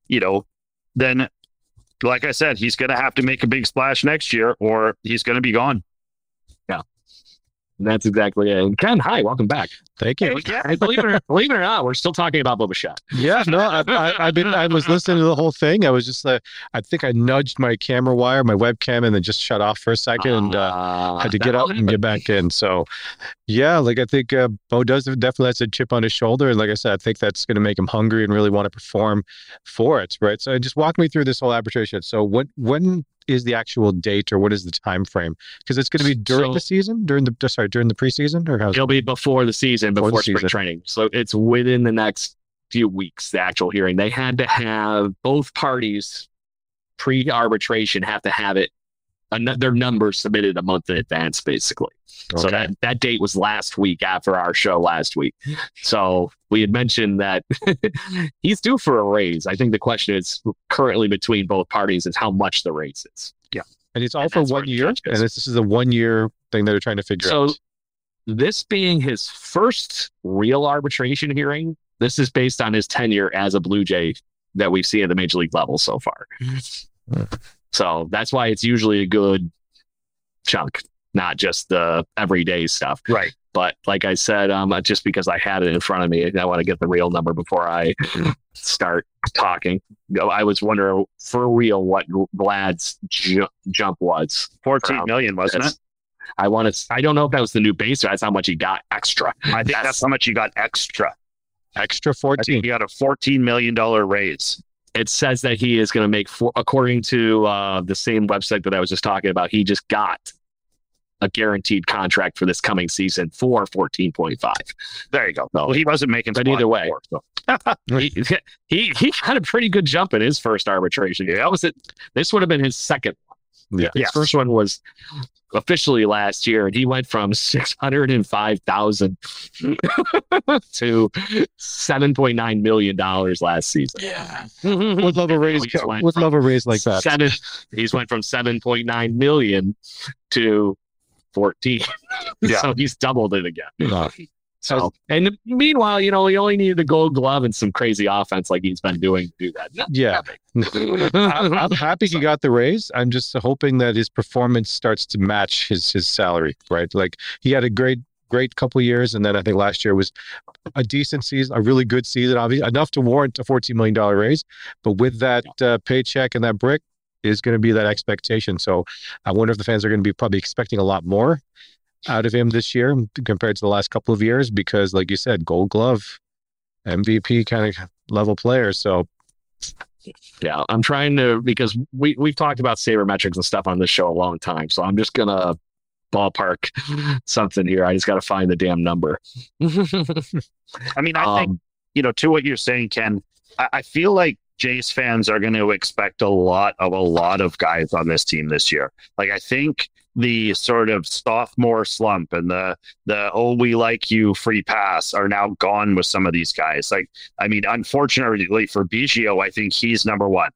you know, then like I said, he's going to have to make a big splash next year, or he's going to be gone. That's exactly it. And Ken, hi, welcome back. Thank you. Hey, believe, it or, believe it or not, we're still talking about Bo Bichette. Yeah, no, I, I, I've been, I was listening to the whole thing. I was just, uh, I think I nudged my camera wire, my webcam, and then just shut off for a second and uh, Uh, had to get out and get back in. So, yeah, like I think uh, Bo does definitely has a chip on his shoulder, and like I said, I think that's going to make him hungry and really want to perform for it, right? So, just walk me through this whole arbitration. So, when when is the actual date, or what is the time frame? Because it's going to be during So- the season, during the uh, sorry, during the preseason, or how's It'll be before the season, Before before, the spring season. training. So it's within the next few weeks, the actual hearing. They had to have both parties pre arbitration have to have it, a nu- their numbers submitted a month in advance, basically. Okay. So that, that date was last week after our show last week. So we had mentioned that he's due for a raise. I think the question is currently between both parties is how much the raise is. Yeah. And it's all and for one year, and this, this is a one year thing that they're trying to figure So, out. So this being his first real arbitration hearing, this is based on his tenure as a Blue Jay that we've seen at the major league level so far. Hmm. So that's why it's usually a good chunk, not just the everyday stuff. Right. But like I said, um, just because I had it in front of me, I want to get the real number before I start talking. I was wondering for real what Vlad's ju- jump was. Fourteen million, wasn't it? I want to. I don't know if that was the new base or that's how much he got extra. I think that's, that's- how much he got extra. Extra fourteen. you got a fourteen million dollar raise. It says that he is going to make, four, according to uh, the same website that I was just talking about, he just got a guaranteed contract for this coming season for fourteen point five. There you go. No. Well, he wasn't making. But either way, before, so. he, he he got a pretty good jump in his first arbitration. That was it. This would have been his second. Yeah. His Yes. first one was officially last year, and he went from six hundred and five thousand to seven point nine million dollars last season. Yeah. Would Would love a raise. He's went Would love a raise like that. Seven. He's went from seven point nine million to fourteen. Yeah. so he's doubled it again. No. So, and meanwhile, you know, he only needed a gold glove and some crazy offense like he's been doing to do that. Yeah. I'm, I'm happy he got the raise. I'm just hoping that his performance starts to match his his salary, right? Like he had a great great couple years, and then I think last year was a decent season, a really good season, obviously enough to warrant a 14 million dollar raise. But with that uh, paycheck and that brick is going to be that expectation. So I wonder if the fans are going to be probably expecting a lot more out of him this year compared to the last couple of years, because like you said, Gold Glove, MVP kind of level player. So Yeah, I'm trying to because we we've talked about sabermetrics and stuff on this show a long time. So I'm just gonna ballpark something here. I just got to find the damn number. I mean, I think um, you know, to what you're saying, Ken, I, I feel like Jays fans are going to expect a lot of a lot of guys on this team this year. Like, I think the sort of sophomore slump and the the oh we like you free pass are now gone with some of these guys. Like, I mean, unfortunately for Biggio, I think he's number one.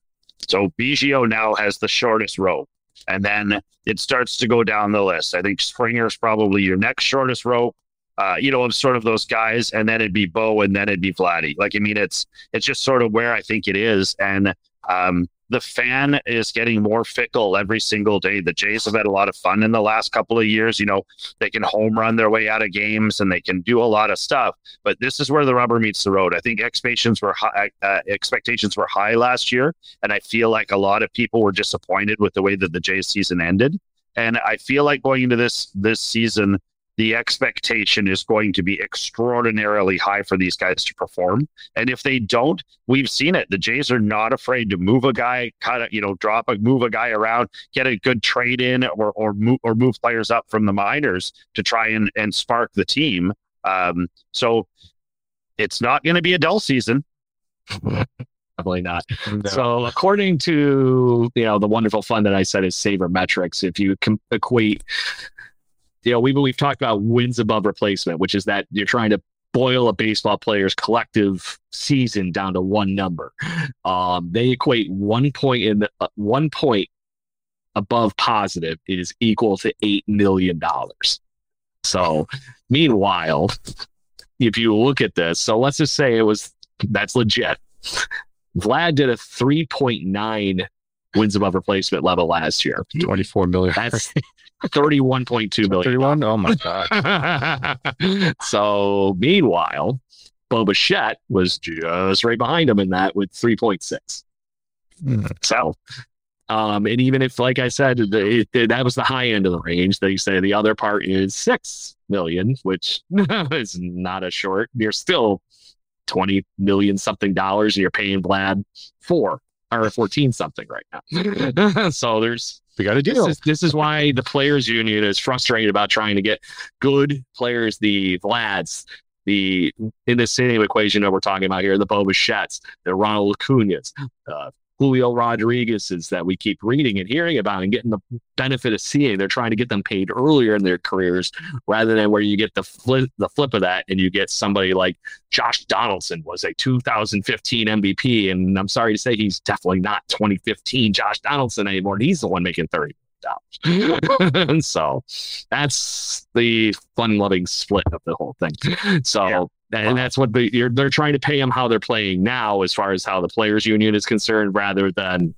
So Biggio now has the shortest row. and then it starts to go down the list. I think Springer's probably your next shortest rope. Uh, you know, of sort of those guys, and then it'd be Bo, and then it'd be Vladdy. Like, I mean, it's it's just sort of where I think it is, and um, the fan is getting more fickle every single day. The Jays have had a lot of fun in the last couple of years. You know, they can home run their way out of games and they can do a lot of stuff. But this is where the rubber meets the road. I think expectations were high, uh, expectations were high last year, and I feel like a lot of people were disappointed with the way that the Jays season ended. And I feel like going into this this season, the expectation is going to be extraordinarily high for these guys to perform. And if they don't, we've seen it. The Jays are not afraid to move a guy, kind of, you know, drop a move a guy around, get a good trade in or or move or move players up from the minors to try and, and spark the team. Um, so it's not going to be a dull season. Definitely not. No. So, according to you know the wonderful fund that I said is Sabermetrics, if you com- equate you know, we, we've talked about wins above replacement, which is that you're trying to boil a baseball player's collective season down to one number. Um, they equate one point in the, uh, one point above positive is equal to eight million dollars. So, meanwhile, if you look at this, so let's just say it was that's legit. Vlad did a 3.9 wins above replacement level last year. 24 million. That's 31.2 million. 31? Oh my God. so meanwhile, Bo Bichette was just right behind him in that with 3.6. Mm. So, um, and even if, like I said, the, it, that was the high end of the range, they say the other part is 6 million, which is not a short. You're still 20 million something dollars and you're paying Vlad four or 14 something right now. so there's we got a deal. This is, this is why the players union is frustrated about trying to get good players, the Vlads, the in the same equation that we're talking about here, the Bo Bichettes, the Ronald Acuna's, uh, Julio Rodriguez's that we keep reading and hearing about and getting the benefit of seeing. They're trying to get them paid earlier in their careers rather than where you get the flip the flip of that and you get somebody like Josh Donaldson was a 2015 MVP and I'm sorry to say he's definitely not 2015 Josh Donaldson anymore. He's the one making 30 dollars. so that's the fun loving split of the whole thing. So yeah and wow. that's what the, they're trying to pay them how they're playing now, as far as how the players' union is concerned, rather than.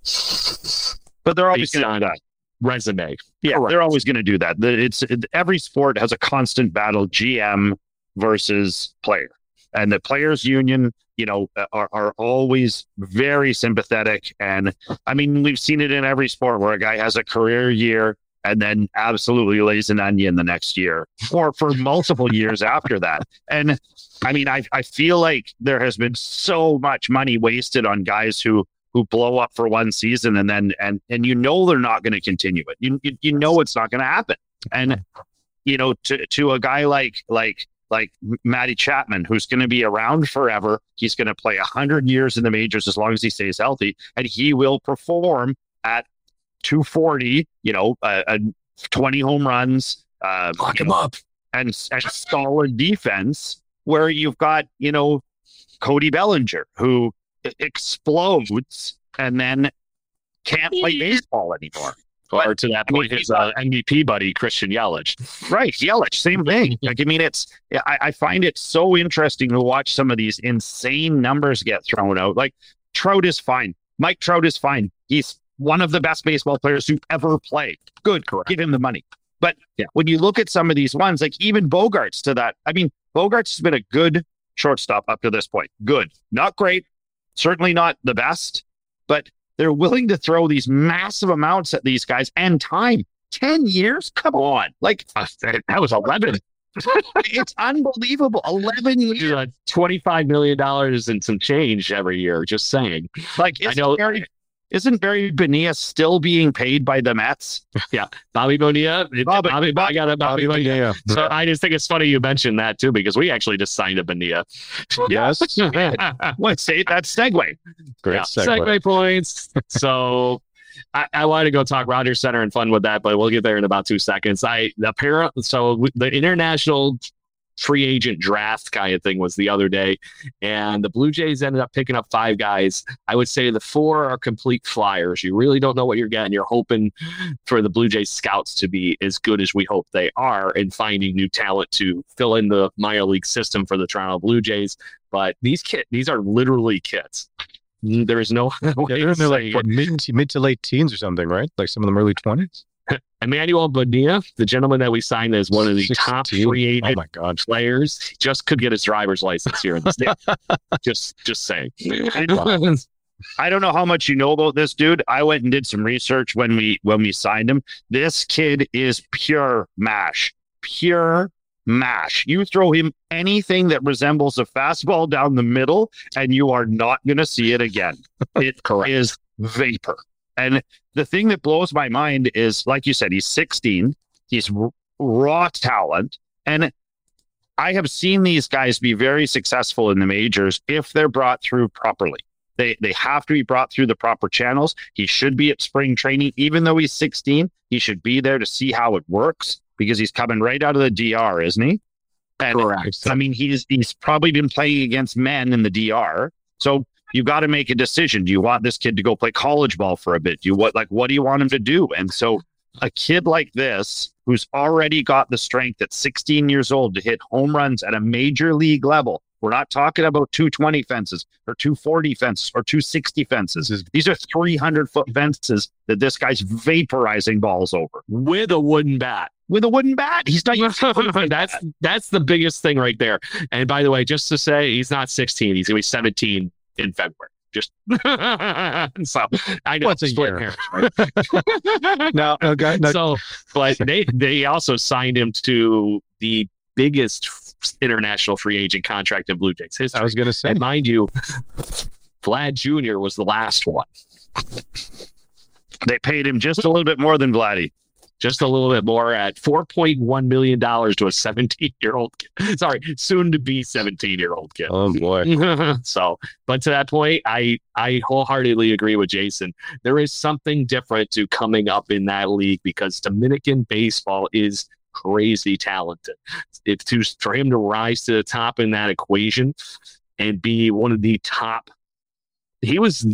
But they're always going to do that resume. Yeah, Correct. they're always going to do that. It's it, every sport has a constant battle: GM versus player, and the players' union, you know, are are always very sympathetic. And I mean, we've seen it in every sport where a guy has a career year and then absolutely lays an onion the next year or for multiple years after that. And I mean, I, I feel like there has been so much money wasted on guys who who blow up for one season and then and and you know they're not going to continue it. You, you you know it's not going to happen. And you know to to a guy like like like Matty Chapman, who's going to be around forever. He's going to play 100 years in the majors as long as he stays healthy, and he will perform at 240, you know, uh, uh 20 home runs. Uh, Lock him know, up. And, and solid defense where you've got, you know, Cody Bellinger, who explodes and then can't play baseball anymore. Or to that point, I mean, his uh, MVP buddy Christian Yelich. Right, Yelich, same thing. Like, I mean, it's I, I, find it so interesting to watch some of these insane numbers get thrown out. Like Trout is fine, Mike Trout is fine. He's one of the best baseball players who ever played. Good, Correct. give him the money. But yeah. when you look at some of these ones, like even Bogaerts to that, I mean, Bogaerts has been a good shortstop up to this point. Good, not great, certainly not the best, but they're willing to throw these massive amounts at these guys and time. 10 years? Come on. Like, uh, that was 11. it's unbelievable. 11 years. Uh, $25 million and some change every year. Just saying. Like, I know. Isn't Barry Bonilla still being paid by the Mets? Yeah, Bobby Bonilla. Bobby, Bobby, Bobby I got a Bobby, Bobby Bonilla. So I just think it's funny you mentioned that too because we actually just signed a Bonilla. Yes. Let's say that's segue. Great yeah, segue. segue points. So I, I wanted to go talk Rogers Center and fun with that, but we'll get there in about two seconds. I apparently so the international free agent draft kind of thing was the other day. And the Blue Jays ended up picking up five guys. I would say the four are complete flyers. You really don't know what you're getting. You're hoping for the Blue Jays scouts to be as good as we hope they are in finding new talent to fill in the minor league system for the Toronto Blue Jays. But these kid, these are literally kids. There is no yeah, they're in their like what, mid, mid to late teens or something, right? Like some of them early twenties. Emmanuel Bonilla, the gentleman that we signed as one of the 16? top free agent oh my God. players, just could get his driver's license here in the state. just, just saying. I don't know how much you know about this dude. I went and did some research when we when we signed him. This kid is pure mash, pure mash. You throw him anything that resembles a fastball down the middle, and you are not going to see it again. It is vapor. And the thing that blows my mind is, like you said, he's 16. He's raw talent, and I have seen these guys be very successful in the majors if they're brought through properly. They they have to be brought through the proper channels. He should be at spring training, even though he's 16. He should be there to see how it works because he's coming right out of the DR, isn't he? And, Correct. I mean, he's he's probably been playing against men in the DR, so you got to make a decision. Do you want this kid to go play college ball for a bit? Do you what like what do you want him to do? And so a kid like this who's already got the strength at 16 years old to hit home runs at a major league level we're not talking about 220 fences or 240 fences or 260 fences. These are 300 foot fences that this guy's vaporizing balls over with a wooden bat. With a wooden bat, he's not. that's that's the biggest thing right there. And by the way, just to say, he's not 16; he's gonna be 17 in February. Just so I know What's a year. Hairs, right? now, okay, now, so but they they also signed him to the biggest international free agent contract in Blue Jays history. I was going to say, and mind you, Vlad Jr. was the last one. They paid him just a little bit more than Vladdy. Just a little bit more at $4.1 million to a 17 year old, sorry, soon to be 17 year old kid. Oh, boy. so, but to that point, I, I wholeheartedly agree with Jason. There is something different to coming up in that league because Dominican baseball is crazy talented. If to for him to rise to the top in that equation and be one of the top, he was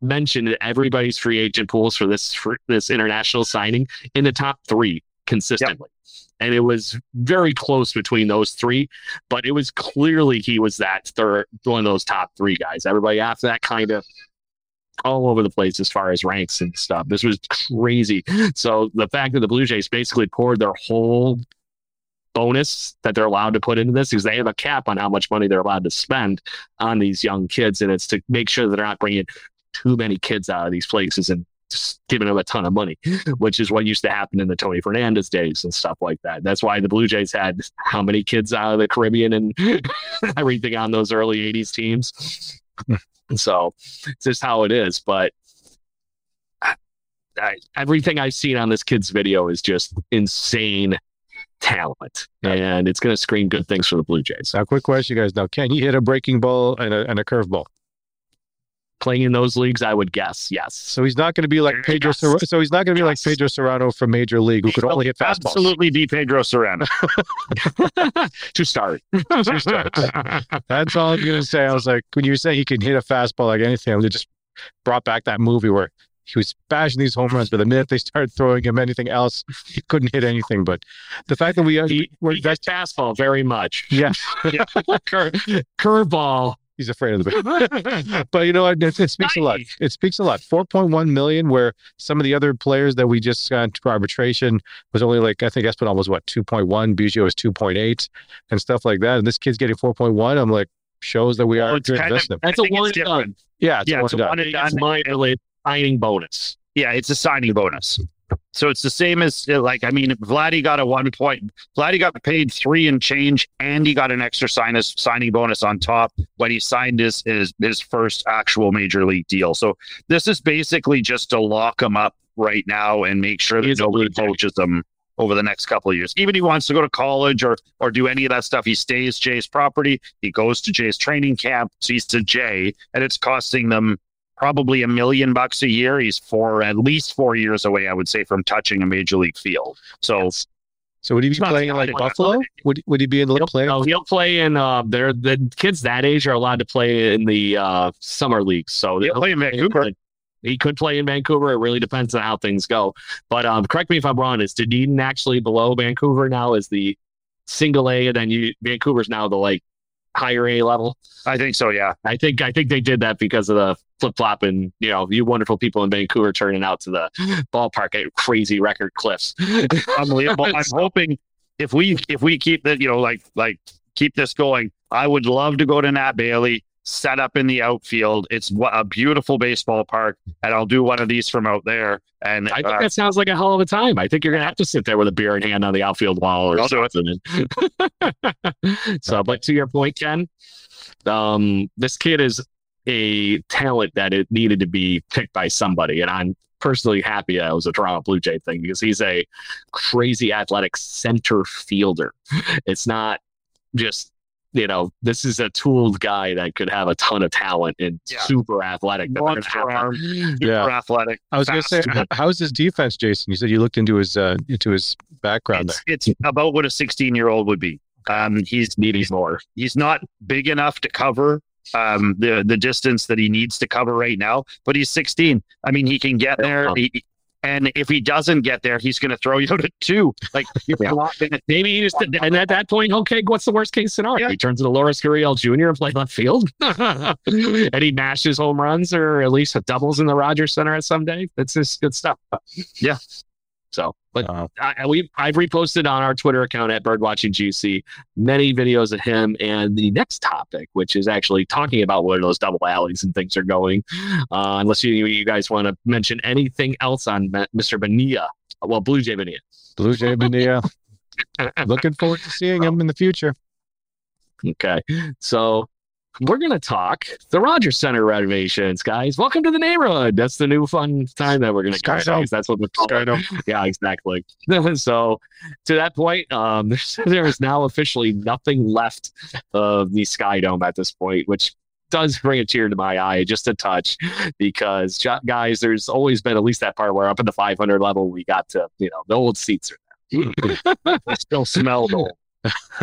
mentioned everybody's free agent pools for this for this international signing in the top three consistently. Yep. And it was very close between those three, but it was clearly he was that third, one of those top three guys. Everybody after that kind of all over the place as far as ranks and stuff. This was crazy. So the fact that the Blue Jays basically poured their whole bonus that they're allowed to put into this because they have a cap on how much money they're allowed to spend on these young kids, and it's to make sure that they're not bringing too many kids out of these places and just giving them a ton of money, which is what used to happen in the Tony Fernandez days and stuff like that. That's why the Blue Jays had how many kids out of the Caribbean and everything on those early 80s teams. Hmm. So it's just how it is. But I, I, everything I've seen on this kid's video is just insane talent, and it's going to scream good things for the Blue Jays. Now, quick question, you guys. Now, can he hit a breaking ball and a, and a curveball? Playing in those leagues, I would guess yes. So he's not going to be like Pedro. Yes. Ser- so he's not going to be yes. like Pedro Cerrano from Major League, who could only hit fastballs. Absolutely, be Pedro Cerrano to start. to start. That's all I'm going to say. I was like, when you say he can hit a fastball like anything, it just brought back that movie where he was bashing these home runs, but the minute they started throwing him anything else, he couldn't hit anything. But the fact that we he, he that's fastball very much. Yes. yeah. Cur- curveball He's afraid of the but you know what? It, it speaks a lot. It speaks a lot. 4.1 million, where some of the other players that we just got to arbitration was only like, I think Espinal was what, 2.1, Biggio was 2.8 and stuff like that. And this kid's getting 4.1. I'm like, shows that we well, are good investment. That's a one and done. Yeah, it's yeah, a it's one, a one and done. It's signing bonus. Yeah, it's a signing bonus. So it's the same as uh, like I mean, Vladdy got a one point. Vladdy got paid three and change, and he got an extra sign signing bonus on top when he signed his his his first actual major league deal. So this is basically just to lock him up right now and make sure that nobody poaches him over the next couple of years. Even if he wants to go to college or or do any of that stuff, he stays Jay's property. He goes to Jay's training camp. So he's to Jay, and it's costing them probably a million bucks a year. He's for at least four years away, I would say, from touching a major league field. So, yes. So would he be playing in like Buffalo? Would would he be in the He'll, player? no, he'll play in. Uh, they're the kids that age are allowed to play in the uh, summer leagues. So He'll play in Vancouver. He could play in Vancouver. It really depends on how things go. But um, correct me if I'm wrong. Is Dunedin actually below Vancouver now? Is the single A, and then you Vancouver's now the like higher A level? I think so. Yeah. I think I think they did that because of the flip flop and you know you wonderful people in Vancouver turning out to the ballpark at crazy record cliffs. Unbelievable. I'm hoping if we if we keep that, you know, like like keep this going, I would love to go to Nat Bailey, set up in the outfield. It's wa- a beautiful baseball park, and I'll do one of these from out there. And I think uh, that sounds like a hell of a time. I think you're gonna have to sit there with a beer in hand on the outfield wall or I'll do it. something. so, but to your point, Ken, um, this kid is a talent that it needed to be picked by somebody, and I'm personally happy that it was a Toronto Blue Jay thing because he's a crazy athletic center fielder. It's not just you know, this is a tooled guy that could have a ton of talent and Yeah. super athletic. that they're gonna Monster arm. super Yeah. athletic. I was going to say, how's his defense, Jason? You said you looked into his uh, into his background there. It's, it's about what a 16 year old would be. Um, he's needing more. he's not big enough to cover um, the the distance that he needs to cover right now, but he's 16. I mean, he can get there. He, and if he doesn't get there, he's going to throw you to two. Like Yeah. Maybe he just and at that point, okay, what's the worst case scenario? Yeah. He turns into Lourdes Gurriel Jr. and play left field, and he mashes home runs or at least doubles in the Rogers Center at some day. That's just good stuff. Yeah. So, but Uh, I, we I've reposted on our Twitter account at Birdwatching GC many videos of him and the next topic, which is actually talking about where those double alleys and things are going. Uh, unless you you guys want to mention anything else on Mr. Benia, well, Blue Jay Bonilla. Blue Jay Bonilla. Looking forward to seeing him in the future. Okay. So we're going to talk the Rogers Center renovations, guys. Welcome to the neighborhood. That's the new fun time that we're going to Sky. Dome. That's what we're calling Yeah, exactly. so to that point, um, there's, there is now officially nothing left of the Sky Dome at this point, which does bring a tear to my eye just a touch because guys, there's always been at least that part where up in the 500 level, we got to, you know, the old seats are they still smell though.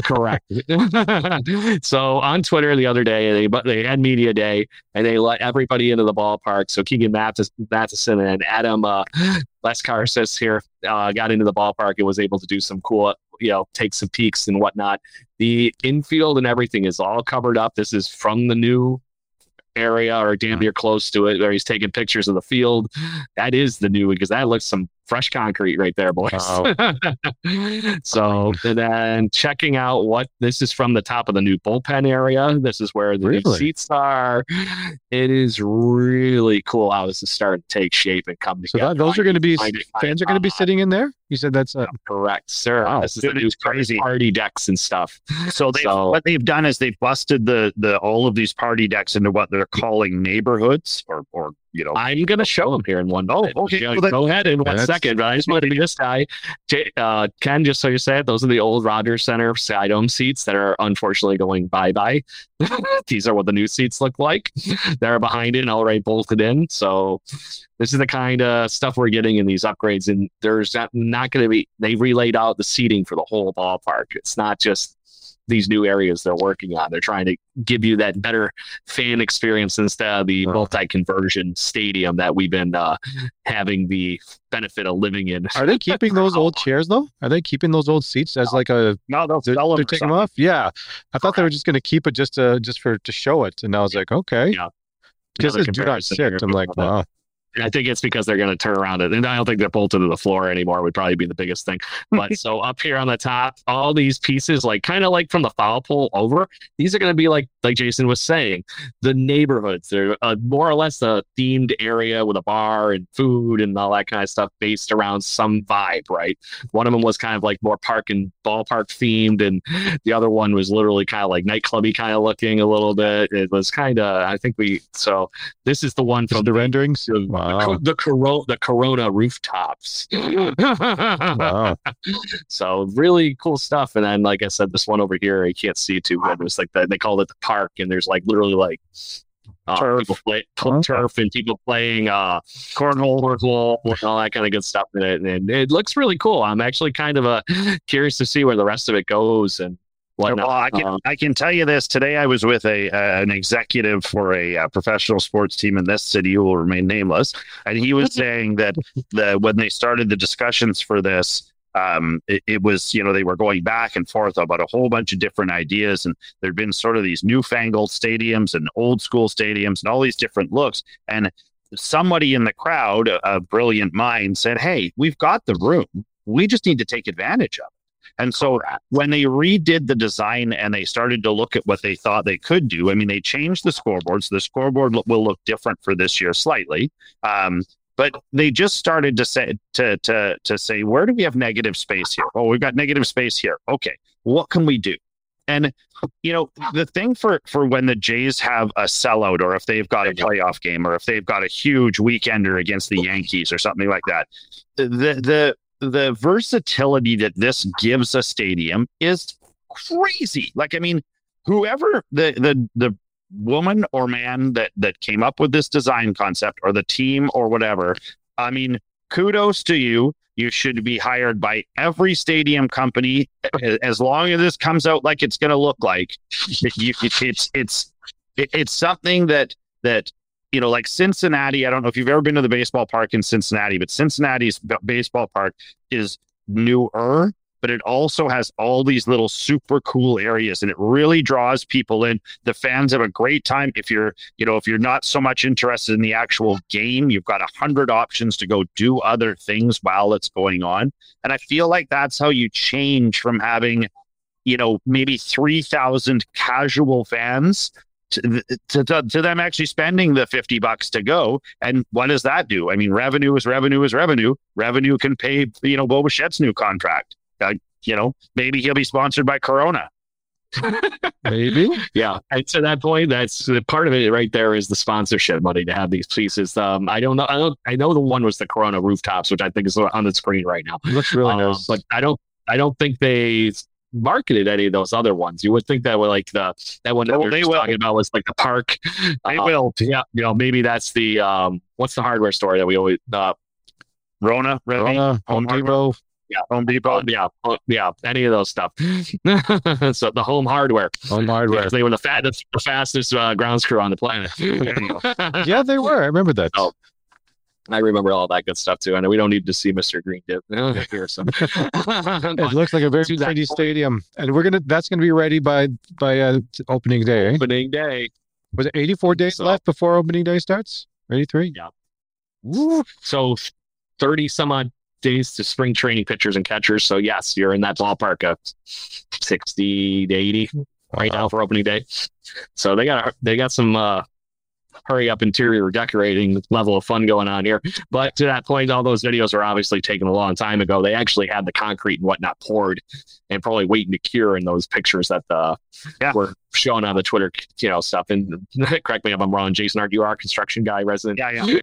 Correct. so on Twitter the other day, they they had media day and they let everybody into the ballpark. So Keegan Mathis, Matheson and Adam uh, Lescarsis here uh, got into the ballpark and was able to do some cool, you know, take some peeks and whatnot. The infield and everything is all covered up. This is from the new area or damn near close to it where he's taking pictures of the field. That is the new because that looks some fresh concrete right there, boys. so and then checking out what this is from the top of the new bullpen area. This is where the new Really? seats are. It is really cool how this is starting to take shape and come So together. that, those are going to be fans are going to be sitting in there. You said that's uh, Correct, sir. Wow, this is the new it's crazy. party decks and stuff. So they So- what they've done is they've busted the the all of these party decks into what they're calling neighborhoods or or you know I'm going to show him here in one. Oh, okay. Go, Well, that- go ahead in one second. But I just wanted to be this guy. Uh, Ken, just so you said, those are the old Rogers Center Sky Dome seats that are unfortunately going bye bye. These are what the new seats look like. They're behind it and already bolted in. So this is the kind of stuff we're getting in these upgrades. And there's not, not going to be, they relayed out the seating for the whole ballpark. It's not just these new areas they're working on. They're trying to give you that better fan experience instead of the Uh. multi-conversion stadium that we've been uh, having the benefit of living in. Are they keeping those old chairs though? Are they keeping those old seats as like a? no they'll They're, they're taking them off. Yeah, I thought they were just going to keep it just to just for to show it, and I was like, okay. Yeah. Because do not sit. I'm like, wow. And I think it's because they're going to turn around it. And I don't think they're bolted to the floor anymore would probably be the biggest thing. But so up here on the top, all these pieces, like kind of like from the foul pole over, these are going to be like, like Jason was saying, the neighborhoods. They're uh, more or less a themed area with a bar and food and all that kind of stuff based around some vibe, right? One of them was kind of like more park and ballpark themed. And the other one was literally kind of like nightclubby kind of looking a little bit. It was kind of, I think we, so this is the one from the renderings. the, Wow. the, Corona, the Corona rooftops. Wow. so really cool stuff. And then, like I said, this one over here, you can't see too good. It was like the, they called it the park, and there's like literally like uh, Turf. people play Okay. turf and people playing uh, Cornhole. cornhole and all that kind of good stuff in it, and it looks really cool. I'm actually kind of uh, curious to see where the rest of it goes and whatnot. Well, I can Um, I can tell you this. Today, I was with a uh, an executive for a uh, professional sports team in this city who will remain nameless, and he was saying that the when they started the discussions for this. Um, it, it was, you know, they were going back and forth about a whole bunch of different ideas, and there'd been sort of these newfangled stadiums and old school stadiums and all these different looks. And somebody in the crowd, a, a brilliant mind, said, "Hey, we've got the room. We just need to take advantage of it." And so when they redid the design and they started to look at what they thought they could do, I mean, they changed the scoreboard. So the scoreboard will look different for this year slightly. Um, but they just started to say to to to say where do we have negative space here? Oh, we've got negative space here. Okay, what can we do? And you know the thing for for when the Jays have a sellout, or if they've got a playoff game, or if they've got a huge weekender against the Yankees or something like that, the the the versatility that this gives a stadium is crazy. Like I mean, whoever the the the woman or man that that came up with this design concept or the team or whatever, I mean, kudos to you. You should be hired by every stadium company as long as this comes out like it's going to look like. You, it- it's it's it- it's something that that you know, like Cincinnati. I don't know if you've ever been to the baseball park in Cincinnati, but Cincinnati's b- baseball park is newer, but it also has all these little super cool areas, and it really draws people in. The fans have a great time. If you're, you know, if you're not so much interested in the actual game, you've got a hundred options to go do other things while it's going on. And I feel like that's how you change from having, you know, maybe three thousand casual fans to, to, to, them actually spending the 50 bucks to go. And what does that do? I mean, revenue is revenue is revenue. Revenue can pay, you know, Bo Bichette's new contract. Uh, you know, maybe he'll be sponsored by Corona. Maybe. Yeah, and to that point, that's the part of it right there is the sponsorship money to have these pieces. Um, I don't know. I don't. I know the one was the Corona rooftops, which I think is on the screen right now. looks really Um, nice. but I don't. I don't think they marketed any of those other ones. You would think that would like the that one that Oh, we were they will. talking about was like the park. They Uh, will. Yeah, you know, maybe that's the um. What's the hardware store that we always uh, Rona, Remy, Rona, Home Hardware. Depot, Home Depot. Yeah, oh, yeah, any of those stuff. so the home hardware, Home Hardware. because they were the, fa- the, the fastest uh, grounds crew on the planet. Yeah, they were. I remember that. I remember all that good stuff too. I know we don't need to see Mr. Green dip here, so It looks like a very pretty stadium, and we're gonna. That's gonna be ready by by uh, opening day. Eh? opening day. Was it 84 days So- left before opening day starts? 83. Yeah. Woo. So thirty some odd days to spring training pitchers and catchers. So yes, you're in that ballpark of sixty to eighty right now for opening day. So they got they got some uh, hurry up interior decorating level of fun going on here. But to that point, all those videos are obviously taken a long time ago. They actually had the concrete and whatnot poured and probably waiting to cure in those pictures that the Yeah. were shown on the Twitter, you know, stuff. And correct me if I'm wrong, Jason, are you our construction guy resident? Yeah, yeah.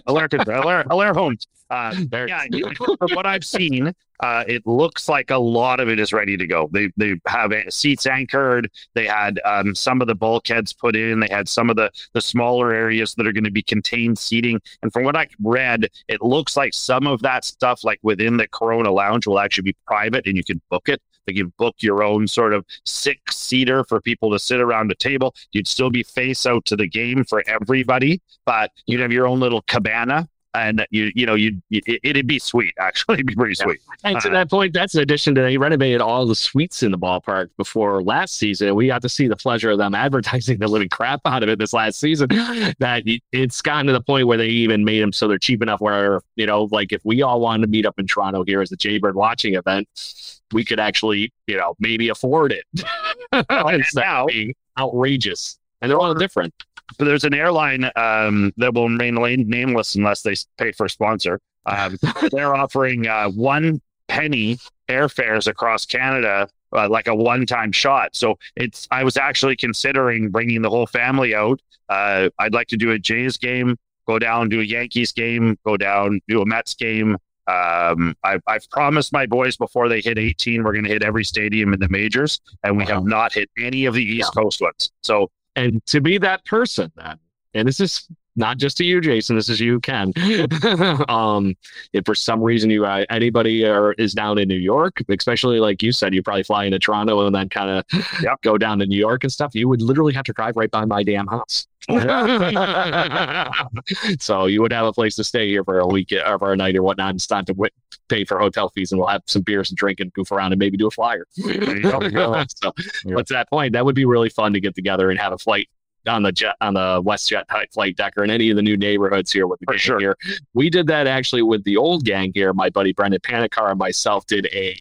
Alert, alert, alert homes. Uh, yeah, from what I've seen, uh, it looks like a lot of it is ready to go. They they have seats anchored. They had um, some of the bulkheads put in. They had some of the the smaller areas that are going to be contained seating. And from what I read, it looks like some of that stuff, like within the Corona Lounge, will actually be private, and you can book it. Like you book your own sort of six seater for people to sit around a table. You'd still be face out to the game for everybody, but you'd have your own little cabana. And you, you know, you'd, it, it'd be sweet. Actually, it'd be pretty Yeah. sweit. And to Uh, that point, that's in addition to they renovated all the suites in the ballpark before last season. We got to see the pleasure of them advertising the living crap out of it this last season. That it's gotten to the point where they even made them so they're cheap enough where, you know, like if we all wanted to meet up in Toronto here as a Jaybird watching event, we could actually, you know, maybe afford it. Instead now- of being outrageous. And they're all different. But there's an airline um, that will remain nameless unless they pay for a sponsor. Um, they're offering uh, one penny airfares across Canada, uh, like a one-time shot. So it's. I was actually considering bringing the whole family out. Uh, I'd like to do a Jays game, go down, do a Yankees game, go down, do a Mets game. Um, I've, I've promised my boys before they hit 18, we're going to hit every stadium in the majors, and we have not hit any of the East Coast ones. So And to be that person, then, and this is not just to you, Jason. This is you, Ken. um, if for some reason you uh, anybody are, is down in New York, especially like you said, you probably fly into Toronto and then kind of Yep. go down to New York and stuff. You would literally have to drive right by my damn house. so you would have a place to stay here for a week or for a night or whatnot, and start to w- pay for hotel fees, and we'll have some beers and drink and goof around and maybe do a flyer. so, Yeah. but to that point, that would be really fun to get together and have a flight on the jet on the WestJet flight deck or in any of the new neighborhoods here with the For gang sure. here. We did that actually with the old gang here. My buddy Brendan Panicar and myself did a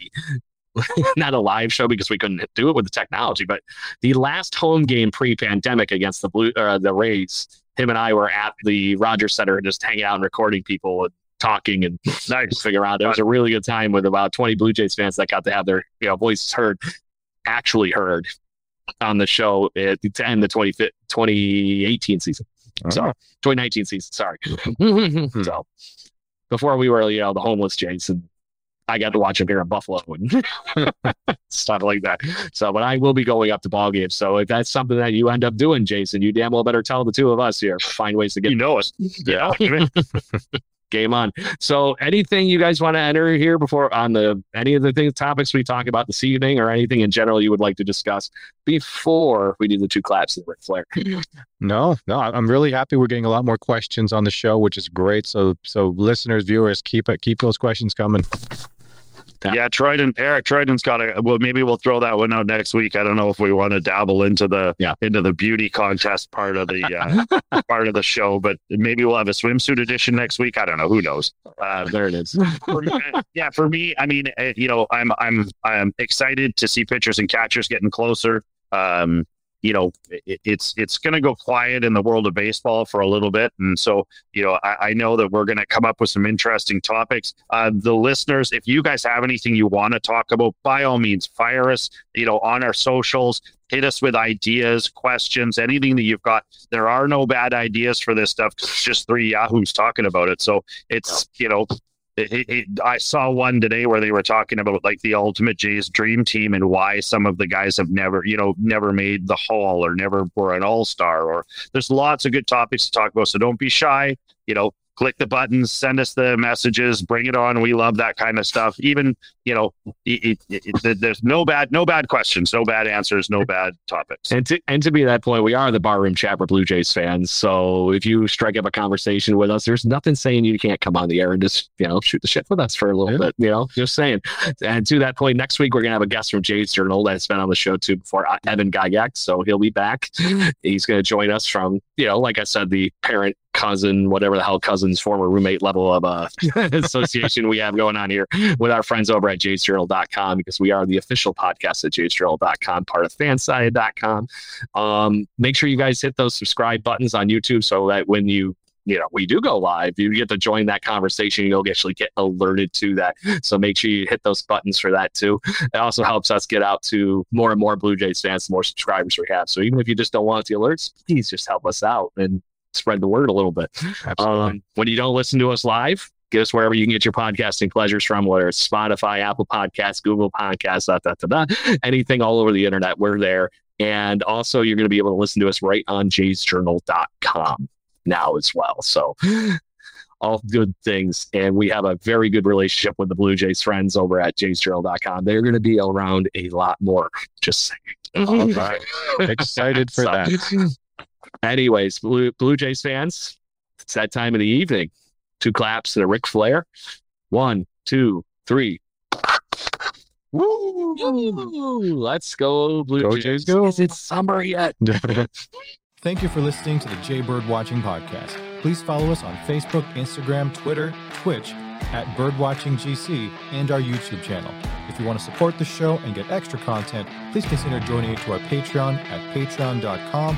not a live show because we couldn't do it with the technology, but the last home game pre-pandemic against the blue uh, the Rays. Him and I were at the Rogers Center just hanging out and recording people and talking and Nice. figure out. It was a really good time with about 20 Blue Jays fans that got to have their you know voices heard, actually heard on the show at the end of the 20, 2018 season. So 2019 season, sorry. so before we were, you know, the homeless Jason, I got to watch him here in Buffalo and stuff like that. So, but I will be going up to ball games. So if that's something that you end up doing, Jason, you damn well better tell the two of us here. Find ways to get You know us. yeah. Game on. So, anything you guys want to enter here before on the any of the things topics we talk about this evening, or anything in general you would like to discuss before we do the two claps of Ric Flair? No, no, I'm really happy. We're getting a lot more questions on the show, which is great. So, so listeners, viewers, keep it, keep those questions coming. Yeah, Treuden, Eric Treuden's got a. Well, maybe we'll throw that one out next week. I don't know if we want to dabble into the Yeah. into the beauty contest part of the uh, part of the show, but maybe we'll have a swimsuit edition next week. I don't know. Who knows? Uh, there it is. for me, yeah, for me, I mean, uh, you know, I'm I'm I'm excited to see pitchers and catchers getting closer. Um, you know, it, it's it's going to go quiet in the world of baseball for a little bit, and so you know, I, I know that we're going to come up with some interesting topics. Uh, the listeners, if you guys have anything you want to talk about, by all means, fire us. You know, on our socials, hit us with ideas, questions, anything that you've got. There are no bad ideas for this stuff. 'cause it's just three yahoos talking about it, so it's you know it, it, I saw one today where they were talking about like the ultimate Jays dream team and why some of the guys have never, you know, never made the Hall or never were an All Star. Or there's lots of good topics to talk about. So don't be shy. You know, click the buttons, send us the messages, bring it on. We love that kind of stuff. Even you know, it, it, it, there's no bad, no bad questions, no bad answers, no bad topics. And to and to be that point, we are the barroom chat for Blue Jays fans. So if you strike up a conversation with us, there's nothing saying you can't come on the air and just you know shoot the shit with us for a little Yeah. bit. You know, just saying. And to that point, next week we're gonna have a guest from Jays Journal that's been on the show too before, uh, Evan Gygax. So he'll be back. He's gonna join us from you know, like I said, the parent cousin, whatever the hell cousins, former roommate level of uh, association we have going on here with our friends over at jaysjournal.com because we are the official podcast at jaysjournal.com, part of fanside.com. Um, make sure you guys hit those subscribe buttons on YouTube so that when you you know we do go live you get to join that conversation. You'll actually get alerted to that. So make sure you hit those buttons for that too. It also helps us get out to more and more blue jays fans the more subscribers we have. So even if you just don't want the alerts please just help us out and spread the word a little bit Absolutely. um, when you don't listen to us live, get us wherever you can get your podcasting pleasures from, whether it's Spotify, Apple Podcasts, Google Podcasts, da, da, da, da, anything all over the internet. We're there. And also, you're going to be able to listen to us right on jaysjournal.com now as well. So, all good things. And we have a very good relationship with the Blue Jays friends over at jaysjournal.com. They're going to be around a lot more. Just saying. All right. Excited for that. Anyways, Blue, Blue Jays fans, it's that time of the evening. Two claps to the Ric Flair. One, two, three. Woo! Let's go, Blue Go Jays. Jays, go. Is it summer yet? Thank you for listening to the Jaybird Watching Podcast. Please follow us on Facebook, Instagram, Twitter, Twitch at BirdwatchingGC and our YouTube channel. If you want to support the show and get extra content, please consider joining to our Patreon at patreon.com